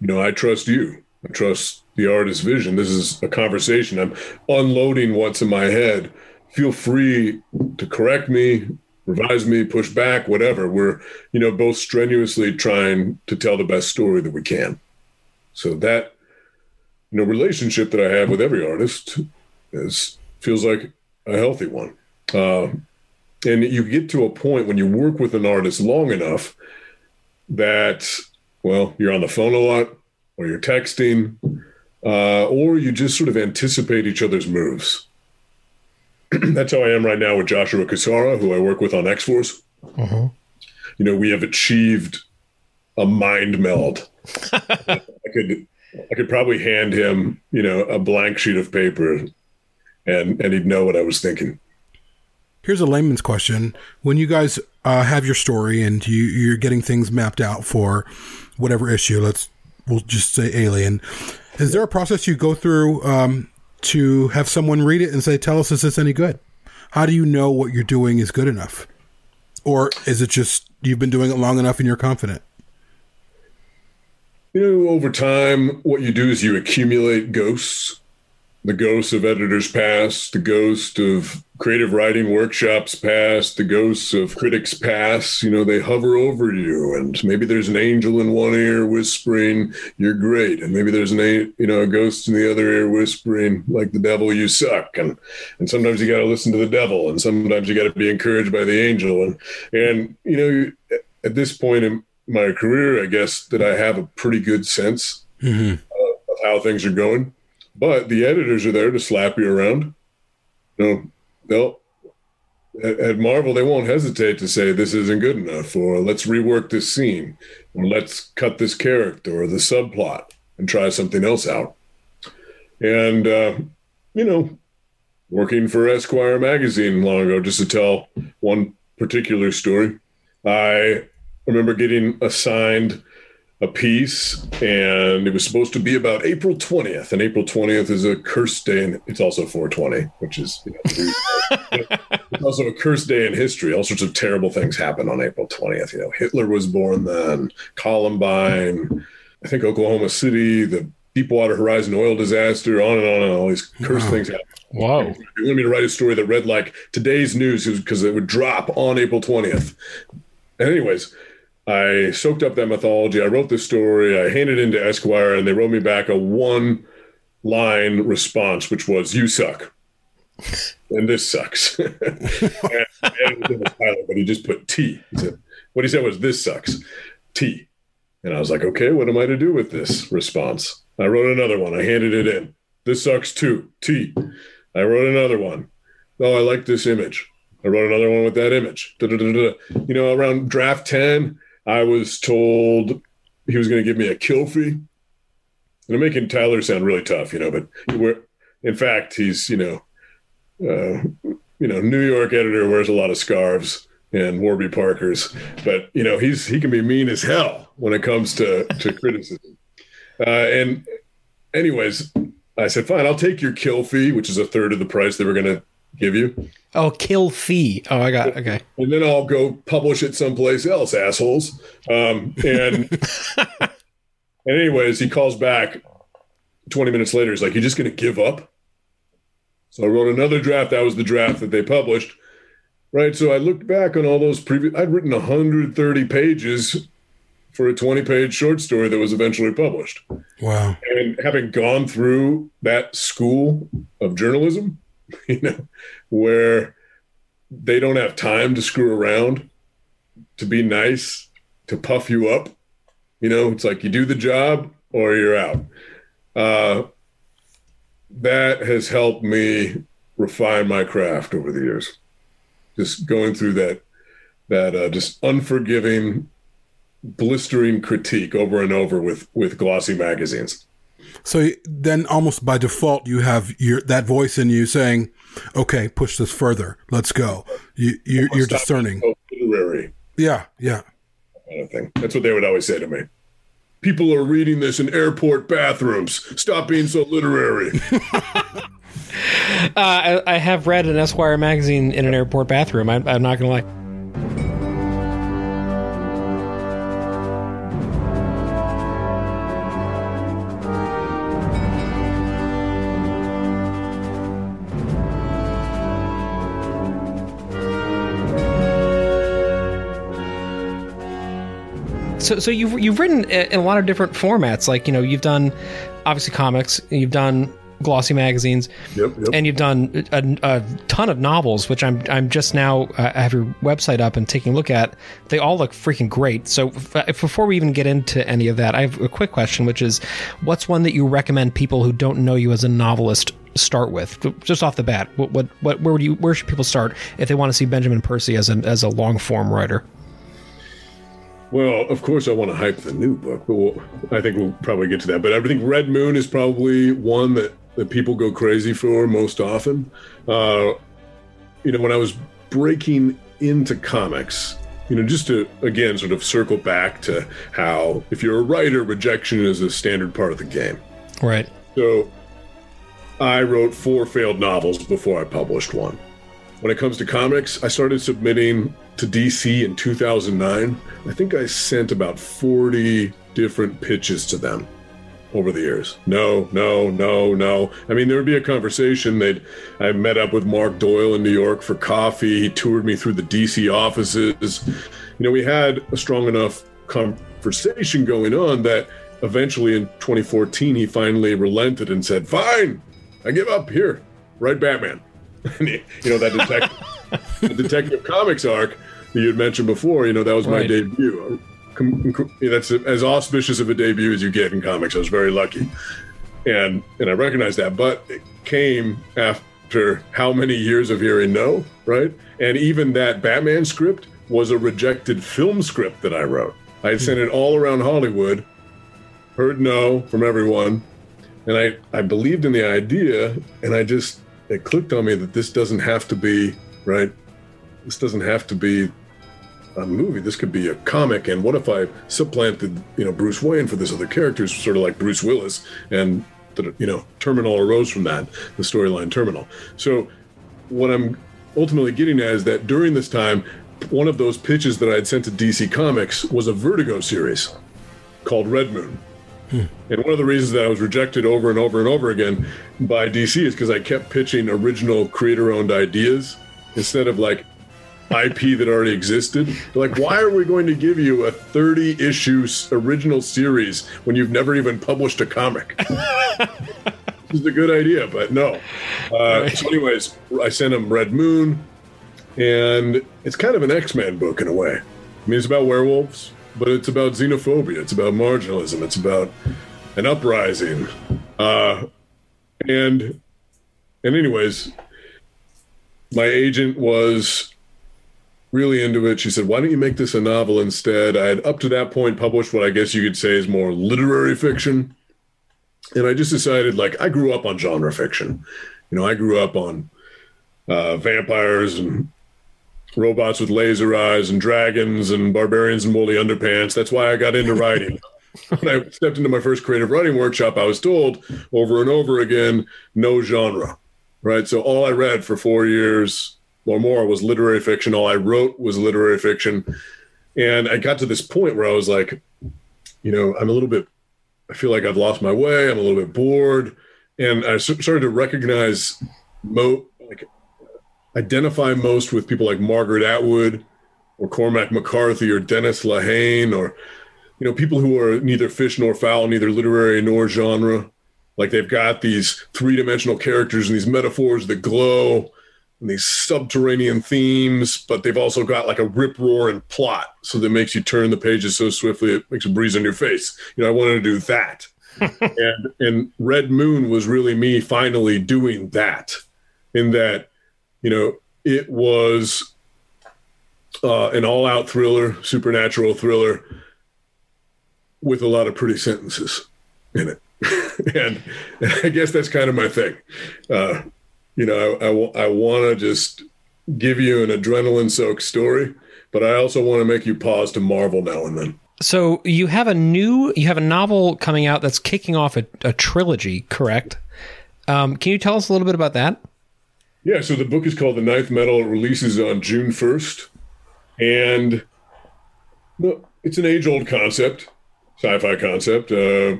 you know, I trust you. I trust the artist's vision. This is a conversation. I'm unloading what's in my head. Feel free to correct me, revise me, push back, whatever. We're, you know, both strenuously trying to tell the best story that we can. So that, you know, relationship that I have with every artist is feels like a healthy one. Uh, and you get to a point when you work with an artist long enough that, well, you're on the phone a lot, or you're texting, uh, or you just sort of anticipate each other's moves. That's how I am right now with Joshua Cassara, who I work with on X Force. You know, we have achieved a mind meld. I could, I could probably hand him, you know, a blank sheet of paper, and and he'd know what I was thinking. Here's a layman's question: When you guys uh, have your story and you, you're getting things mapped out for whatever issue, let's we'll just say Alien. Is there a process you go through um, to have someone read it and say, "Tell us, is this any good?" How do you know what you're doing is good enough, or is it just you've been doing it long enough and you're confident? You know, over time, what you do is you accumulate ghosts the ghosts of editors past, the ghost of creative writing workshops past, the ghosts of critics past, you know, they hover over you. And maybe there's an angel in one ear whispering, you're great. And maybe there's an, you know, a ghost in the other ear whispering, like the devil, you suck. And, and sometimes you got to listen to the devil and sometimes you got to be encouraged by the angel. And, and, you know, at this point in my career, I guess that I have a pretty good sense mm-hmm. of, of how things are going but the editors are there to slap you around. No, they'll at, at Marvel they won't hesitate to say this isn't good enough, or let's rework this scene, or let's cut this character or the subplot and try something else out. And uh, you know, working for Esquire magazine long ago, just to tell one particular story, I remember getting assigned a piece, and it was supposed to be about April 20th. And April 20th is a cursed day, and it's also 420, which is you know, it's also a cursed day in history. All sorts of terrible things happen on April 20th. You know, Hitler was born then, Columbine, I think Oklahoma City, the Deepwater Horizon oil disaster, on and on and all these cursed wow. things happen. Wow. They wanted me to write a story that read like today's news because it would drop on April 20th. And anyways, I soaked up that mythology. I wrote the story. I handed it into Esquire, and they wrote me back a one line response, which was, You suck. and this sucks. and, and Tyler, but he just put T. He said, What he said was, This sucks. T. And I was like, Okay, what am I to do with this response? I wrote another one. I handed it in. This sucks too. T. I wrote another one. Oh, I like this image. I wrote another one with that image. Da-da-da-da. You know, around draft 10, I was told he was going to give me a kill fee. And I'm making Tyler sound really tough, you know, but we're, in fact, he's, you know, uh, you know, New York editor wears a lot of scarves and Warby Parkers, but you know, he's, he can be mean as hell when it comes to, to criticism. Uh, and anyways, I said, fine, I'll take your kill fee, which is a third of the price they were going to give you. Oh, kill fee. Oh, I got it. okay. And then I'll go publish it someplace else, assholes. Um, and, and anyways, he calls back 20 minutes later. He's like, "You're just going to give up?" So I wrote another draft. That was the draft that they published. Right. So I looked back on all those previous. I'd written 130 pages for a 20 page short story that was eventually published. Wow. And having gone through that school of journalism, you know, where they don't have time to screw around, to be nice, to puff you up. You know, it's like you do the job or you're out. Uh, that has helped me refine my craft over the years. Just going through that, that uh, just unforgiving, blistering critique over and over with with glossy magazines. So then, almost by default, you have your that voice in you saying, "Okay, push this further. Let's go." You, you are discerning. literary. Yeah, yeah. Kind of thing. That's what they would always say to me. People are reading this in airport bathrooms. Stop being so literary. uh, I, I, have read an Esquire magazine in an airport bathroom. I, I'm not going to lie. So so you've you've written in a lot of different formats. Like you know, you've done obviously comics, you've done glossy magazines, yep, yep. and you've done a, a, ton of novels, which I'm I'm just now uh, I have your website up and taking a look at. They all look freaking great. So if, before we even get into any of that, I have a quick question, which is, what's one that you recommend people who don't know you as a novelist start with, just off the bat? What what, what where would you where should people start if they want to see Benjamin Percy as a as a long form writer? Well, of course, I want to hype the new book, but we'll, I think we'll probably get to that. But I think Red Moon is probably one that, that people go crazy for most often. Uh, you know, when I was breaking into comics, you know, just to again sort of circle back to how if you're a writer, rejection is a standard part of the game. Right. So I wrote four failed novels before I published one. When it comes to comics, I started submitting to DC in 2009. I think I sent about 40 different pitches to them over the years. No, no, no, no. I mean, there would be a conversation. They'd I met up with Mark Doyle in New York for coffee. He toured me through the DC offices. You know, we had a strong enough conversation going on that eventually in 2014 he finally relented and said, "Fine, I give up. Here, write Batman." You know that detective, the Detective Comics arc that you had mentioned before. You know that was my Right. debut. That's as auspicious of a debut as you get in comics. I was very lucky, and and I recognize that. But it came after how many years of hearing no, right? And even that Batman script was a rejected film script that I wrote. I had sent hmm. it all around Hollywood, heard no from everyone, and I I believed in the idea, and I just it clicked on me that this doesn't have to be right. This doesn't have to be a movie. This could be a comic. And what if I supplanted, you know, Bruce Wayne for this other character, sort of like Bruce Willis, and the, you know, Terminal arose from that, the storyline Terminal. So, what I'm ultimately getting at is that during this time, one of those pitches that I had sent to DC Comics was a Vertigo series called Red Moon. And one of the reasons that I was rejected over and over and over again by DC is because I kept pitching original creator owned ideas instead of like IP that already existed. They're like, why are we going to give you a 30 issue original series when you've never even published a comic? this is a good idea, but no. Uh, So, anyways, I sent him Red Moon, and it's kind of an X Men book in a way. I mean, it's about werewolves, but it's about xenophobia, it's about marginalism, it's about an uprising. Uh, and, and, anyways, my agent was really into it. She said, Why don't you make this a novel instead? I had up to that point published what I guess you could say is more literary fiction. And I just decided, like, I grew up on genre fiction. You know, I grew up on uh, vampires and robots with laser eyes and dragons and barbarians in woolly underpants. That's why I got into writing. when I stepped into my first creative writing workshop, I was told over and over again, no genre, right? So all I read for four years or more was literary fiction. All I wrote was literary fiction. And I got to this point where I was like, you know, I'm a little bit, I feel like I've lost my way. I'm a little bit bored. And I started to recognize, mo- like, identify most with people like Margaret Atwood or Cormac McCarthy or Dennis Lehane or, you know, people who are neither fish nor fowl, neither literary nor genre. Like they've got these three dimensional characters and these metaphors that glow and these subterranean themes, but they've also got like a rip roaring plot. So that makes you turn the pages so swiftly it makes a breeze on your face. You know, I wanted to do that. and and Red Moon was really me finally doing that. In that, you know, it was uh, an all out thriller, supernatural thriller with a lot of pretty sentences in it. and, I guess that's kind of my thing. Uh, you know, I, I, want to just give you an adrenaline soaked story, but I also want to make you pause to marvel now and then. So you have a new, you have a novel coming out that's kicking off a, a trilogy, correct? Um, can you tell us a little bit about that? Yeah, so the book is called The Ninth Metal. It releases on June 1st. And no, it's an age old concept, sci fi concept. Uh,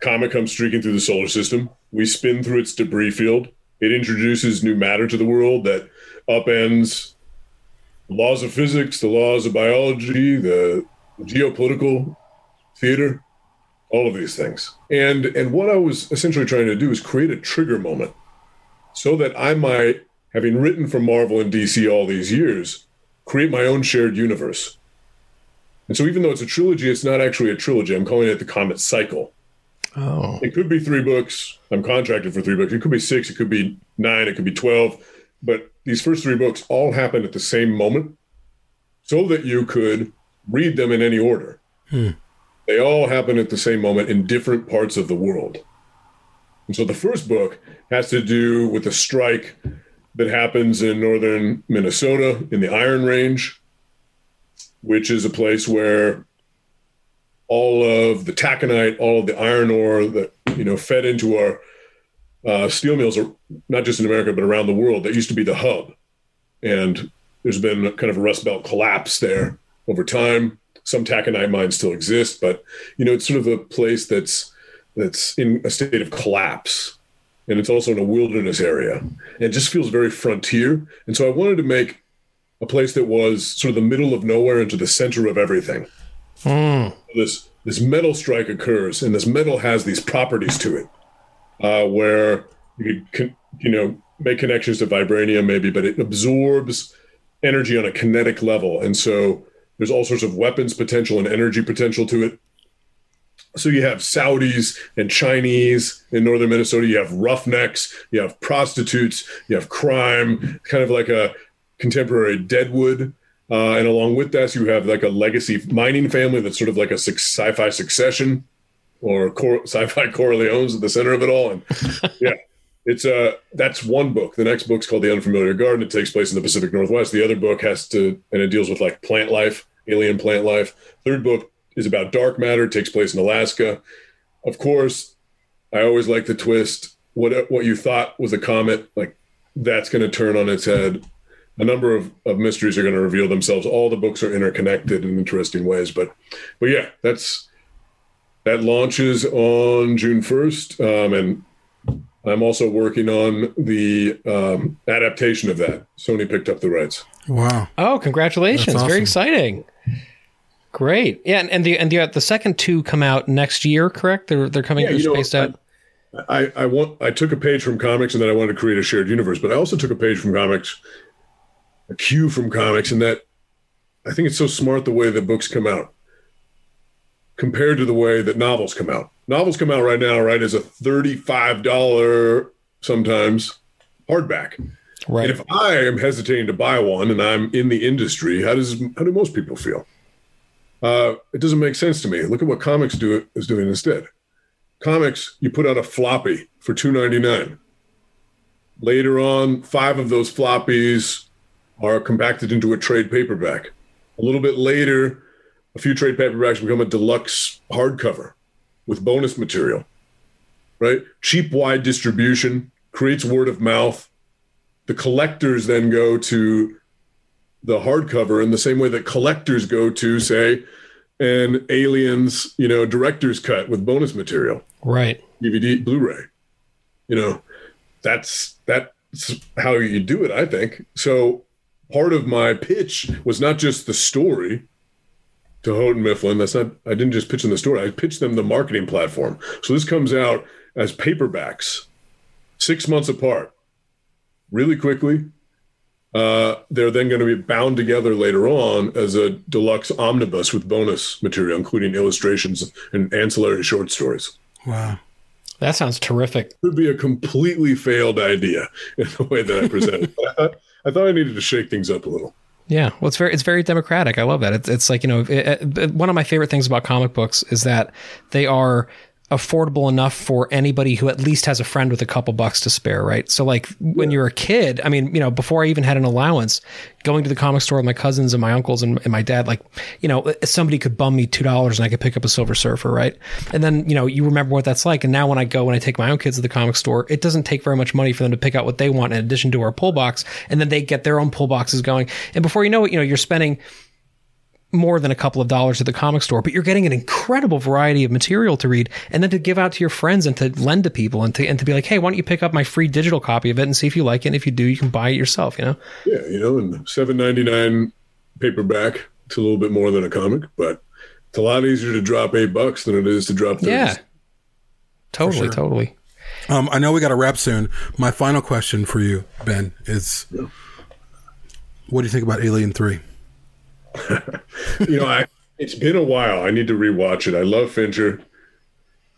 comet comes streaking through the solar system. We spin through its debris field. It introduces new matter to the world that upends laws of physics, the laws of biology, the geopolitical theater, all of these things. And and what I was essentially trying to do is create a trigger moment so that I might, having written for Marvel and DC all these years, create my own shared universe. And so even though it's a trilogy, it's not actually a trilogy. I'm calling it the Comet Cycle. Oh, It could be three books. I'm contracted for three books. It could be six. It could be nine. It could be 12. But these first three books all happen at the same moment so that you could read them in any order. Hmm. They all happen at the same moment in different parts of the world. And so the first book has to do with the strike that happens in northern Minnesota in the Iron Range, which is a place where all of the taconite, all of the iron ore that you know fed into our uh, steel mills, are not just in America but around the world. That used to be the hub, and there's been kind of a Rust Belt collapse there over time. Some taconite mines still exist, but you know it's sort of a place that's that's in a state of collapse, and it's also in a wilderness area, and it just feels very frontier. And so I wanted to make a place that was sort of the middle of nowhere into the center of everything. Mm. This this metal strike occurs, and this metal has these properties to it, uh, where you could you know make connections to vibranium maybe, but it absorbs energy on a kinetic level, and so there's all sorts of weapons potential and energy potential to it. So you have Saudis and Chinese in northern Minnesota. You have roughnecks. You have prostitutes. You have crime. Kind of like a contemporary Deadwood. Uh, and along with that, you have like a legacy mining family that's sort of like a sci-fi succession, or Cor- sci-fi Corleones at the center of it all. And yeah, it's uh that's one book. The next book's called The Unfamiliar Garden. It takes place in the Pacific Northwest. The other book has to and it deals with like plant life, alien plant life. Third book is about dark matter. Takes place in Alaska. Of course, I always like the twist. What what you thought was a comet, like that's going to turn on its head a number of, of mysteries are going to reveal themselves. All the books are interconnected in interesting ways, but but yeah, that's that launches on June first, um, and I'm also working on the um, adaptation of that. Sony picked up the rights. Wow! Oh, congratulations! Awesome. Very exciting. Great. Yeah, and, and the and the uh, the second two come out next year, correct? They're they're coming Yeah, they're know, spaced out. I, I want I took a page from comics and then I wanted to create a shared universe, but I also took a page from comics, a cue from comics, and that I think it's so smart the way that books come out compared to the way that novels come out. Novels come out right now, right, as a thirty-five dollar sometimes hardback. Right. And if I am hesitating to buy one and I'm in the industry, how does how do most people feel? Uh, it doesn't make sense to me. Look at what comics do is doing instead. Comics, you put out a floppy for two ninety nine. Later on, five of those floppies are compacted into a trade paperback. A little bit later, a few trade paperbacks become a deluxe hardcover with bonus material. Right? Cheap wide distribution creates word of mouth. The collectors then go to the hardcover in the same way that collectors go to, say, an Aliens, you know, director's cut with bonus material, right. DVD, Blu-ray. You know, that's that's how you do it, I think. So part of my pitch was not just the story to Houghton Mifflin. That's not I didn't just pitch them the story. I pitched them the marketing platform. So this comes out as paperbacks, six months apart, really quickly. Uh, they're then going to be bound together later on as a deluxe omnibus with bonus material, including illustrations and ancillary short stories. Wow. That sounds terrific. Could be a completely failed idea in the way that I presented. it. I, thought, I thought I needed to shake things up a little. Yeah, well, it's very it's very democratic. I love that. It's it's like you know it, it, one of my favorite things about comic books is that they are affordable enough for anybody who at least has a friend with a couple bucks to spare, right? So like when you're a kid, I mean, you know, before I even had an allowance, going to the comic store with my cousins and my uncles and, and my dad, like, you know, somebody could bum me $2 and I could pick up a Silver Surfer, right? And then, you know, you remember what that's like. And now when I go and I take my own kids to the comic store, it doesn't take very much money for them to pick out what they want in addition to our pull box. And then they get their own pull boxes going. And before you know it, you know, you're spending more than a couple of dollars at the comic store, but you're getting an incredible variety of material to read and then to give out to your friends and to lend to people and to, and to be like, Hey, why don't you pick up my free digital copy of it and see if you like it? And if you do, you can buy it yourself, you know? Yeah, you know, and seven ninety nine paperback. It's a little bit more than a comic, but it's a lot easier to drop eight bucks than it is to drop 30. Yeah. Totally, sure. totally. Um, I know we got to wrap soon. My final question for you, Ben, is Yeah. what do you think about Alien 3? you know, I it's been a while. I need to rewatch it. I love Fincher.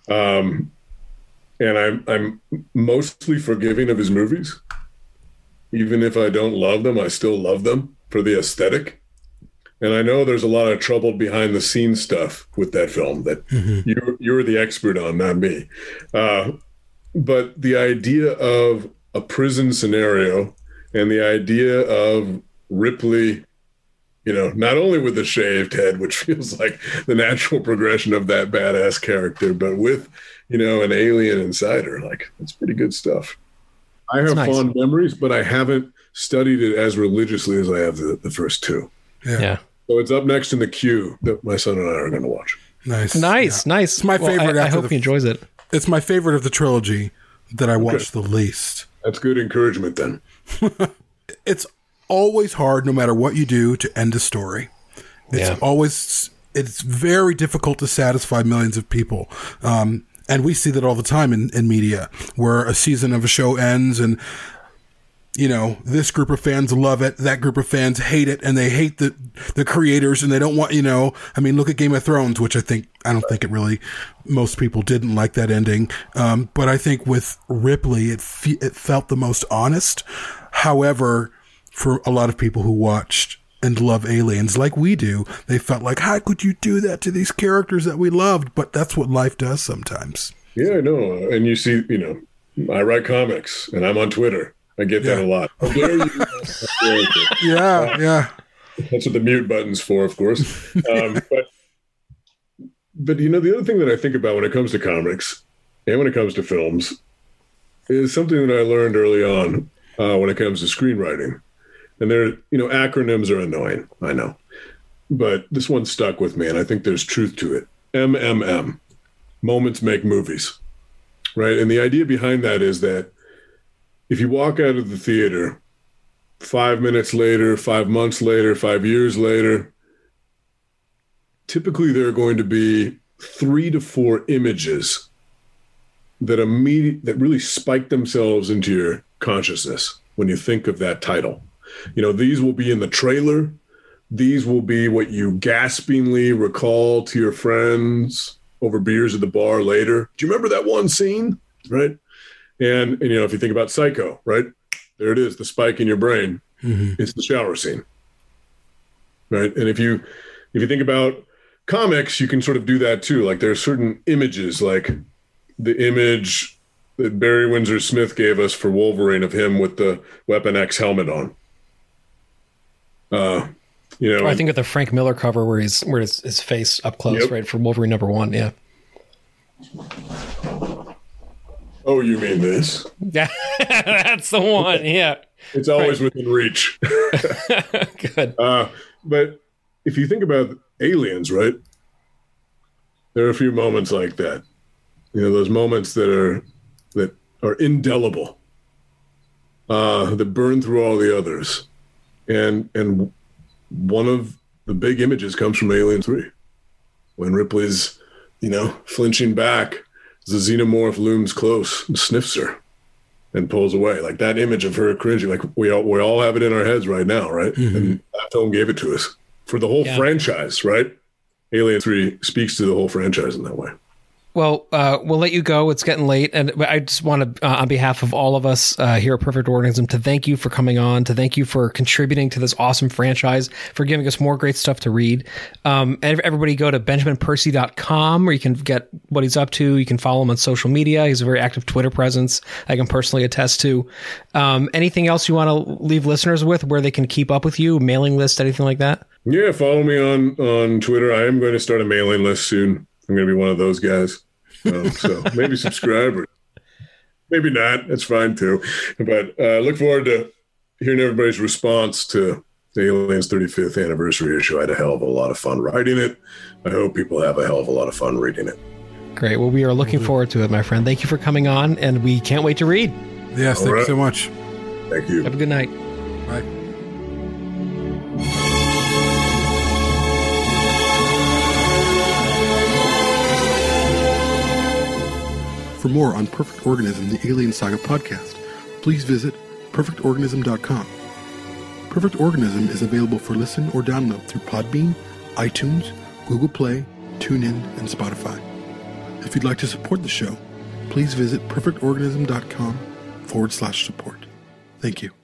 Um and I'm I'm mostly forgiving of his movies. Even if I don't love them, I still love them for the aesthetic. And I know there's a lot of trouble behind the scenes stuff with that film that you're you're the expert on, not me. Uh, but the idea of a prison scenario and the idea of Ripley, you know, not only with the shaved head, which feels like the natural progression of that badass character, but with, you know, an alien inside her. Like, it's pretty good stuff. I have nice. fond memories, but I haven't studied it as religiously as I have the, the first two. Yeah. Yeah. So it's up next in the queue that my son and I are going to watch. Nice. Nice, nice. It's my Well, favorite I, after hope the- he enjoys it. It's my favorite of the trilogy that I watched the least. That's good encouragement then. It's always hard, no matter what you do, to end a story. It's Yeah. always it's very difficult to satisfy millions of people. Um, and we see that all the time in, in media, where a season of a show ends and you know, this group of fans love it, that group of fans hate it, and they hate the the creators, and they don't want, you know, I mean, look at Game of Thrones, which I think I don't think it really most people didn't like that ending, um, but I think with Ripley, it fe- it felt the most honest. However, for a lot of people who watched and love aliens like we do, they felt like, how could you do that to these characters that we loved? But that's what life does sometimes. Yeah, I know. And you see, you know, I write comics and I'm on Twitter. I get that Yeah. a lot. How dare you? How dare you? Yeah, yeah. That's what the mute button's for, of course. Um, but but you know, the other thing that I think about when it comes to comics and when it comes to films is something that I learned early on uh, when it comes to screenwriting. And there, you know, acronyms are annoying. I know, but this one stuck with me, and I think there's truth to it. MMM, moments make movies, right? And the idea behind that is that if you walk out of the theater five minutes later, five months later, five years later, typically there are going to be three to four images that immediate that really spike themselves into your consciousness when you think of that title. You know, these will be in the trailer. These will be what you gaspingly recall to your friends over beers at the bar later. Do you remember that one scene? Right. And, and you know, if you think about Psycho, right? There it is, the spike in your brain. Mm-hmm. It's the shower scene. Right. And if you if you think about comics, you can sort of do that too. Like there are certain images, like the image that Barry Windsor Smith gave us for Wolverine of him with the Weapon X helmet on. Uh, you know, Or I think of the Frank Miller cover where he's where his, his face up close, Yep. right for Wolverine number one. Yeah, oh, you mean this? yeah, that's the one. Yeah, It's always within reach. good. Uh, but if you think about aliens, right? There are a few moments like that. You know, those moments that are that are indelible, uh, that burn through all the others, and and one of the big images comes from Alien Three, when Ripley's, you know, flinching back as the xenomorph looms close and sniffs her and pulls away. Like that image of her cringing, like we all we all have it in our heads right now, right? Mm-hmm. And that film gave it to us for the whole Yeah. franchise, right? Alien Three speaks to the whole franchise in that way. Well, uh, we'll let you go. It's getting late, and I just want to, uh, on behalf of all of us uh, here at Perfect Organism, to thank you for coming on, to thank you for contributing to this awesome franchise, for giving us more great stuff to read. Um, and everybody go to benjaminpercy.com where you can get what he's up to. You can follow him on social media. He's a very active Twitter presence. I can personally attest to. Um, anything else you want to leave listeners with, where they can keep up with you, mailing list, anything like that? Yeah, follow me on on Twitter. I am going to start a mailing list soon. I'm going to be one of those guys. Um, so maybe subscribe or maybe not. That's fine too. But uh, look forward to hearing everybody's response to the Aliens 35th anniversary issue. I had a hell of a lot of fun writing it. I hope people have a hell of a lot of fun reading it. Great. Well, we are looking forward to it, my friend. Thank you for coming on, and we can't wait to read. Yes, thank you so much. Thank you. Have a good night. Bye. For more on Perfect Organism, the Alien Saga podcast, please visit perfectorganism.com. Perfect Organism is available for listen or download through Podbean, iTunes, Google Play, TuneIn, and Spotify. If you'd like to support the show, please visit perfectorganism.com forward slash support. Thank you.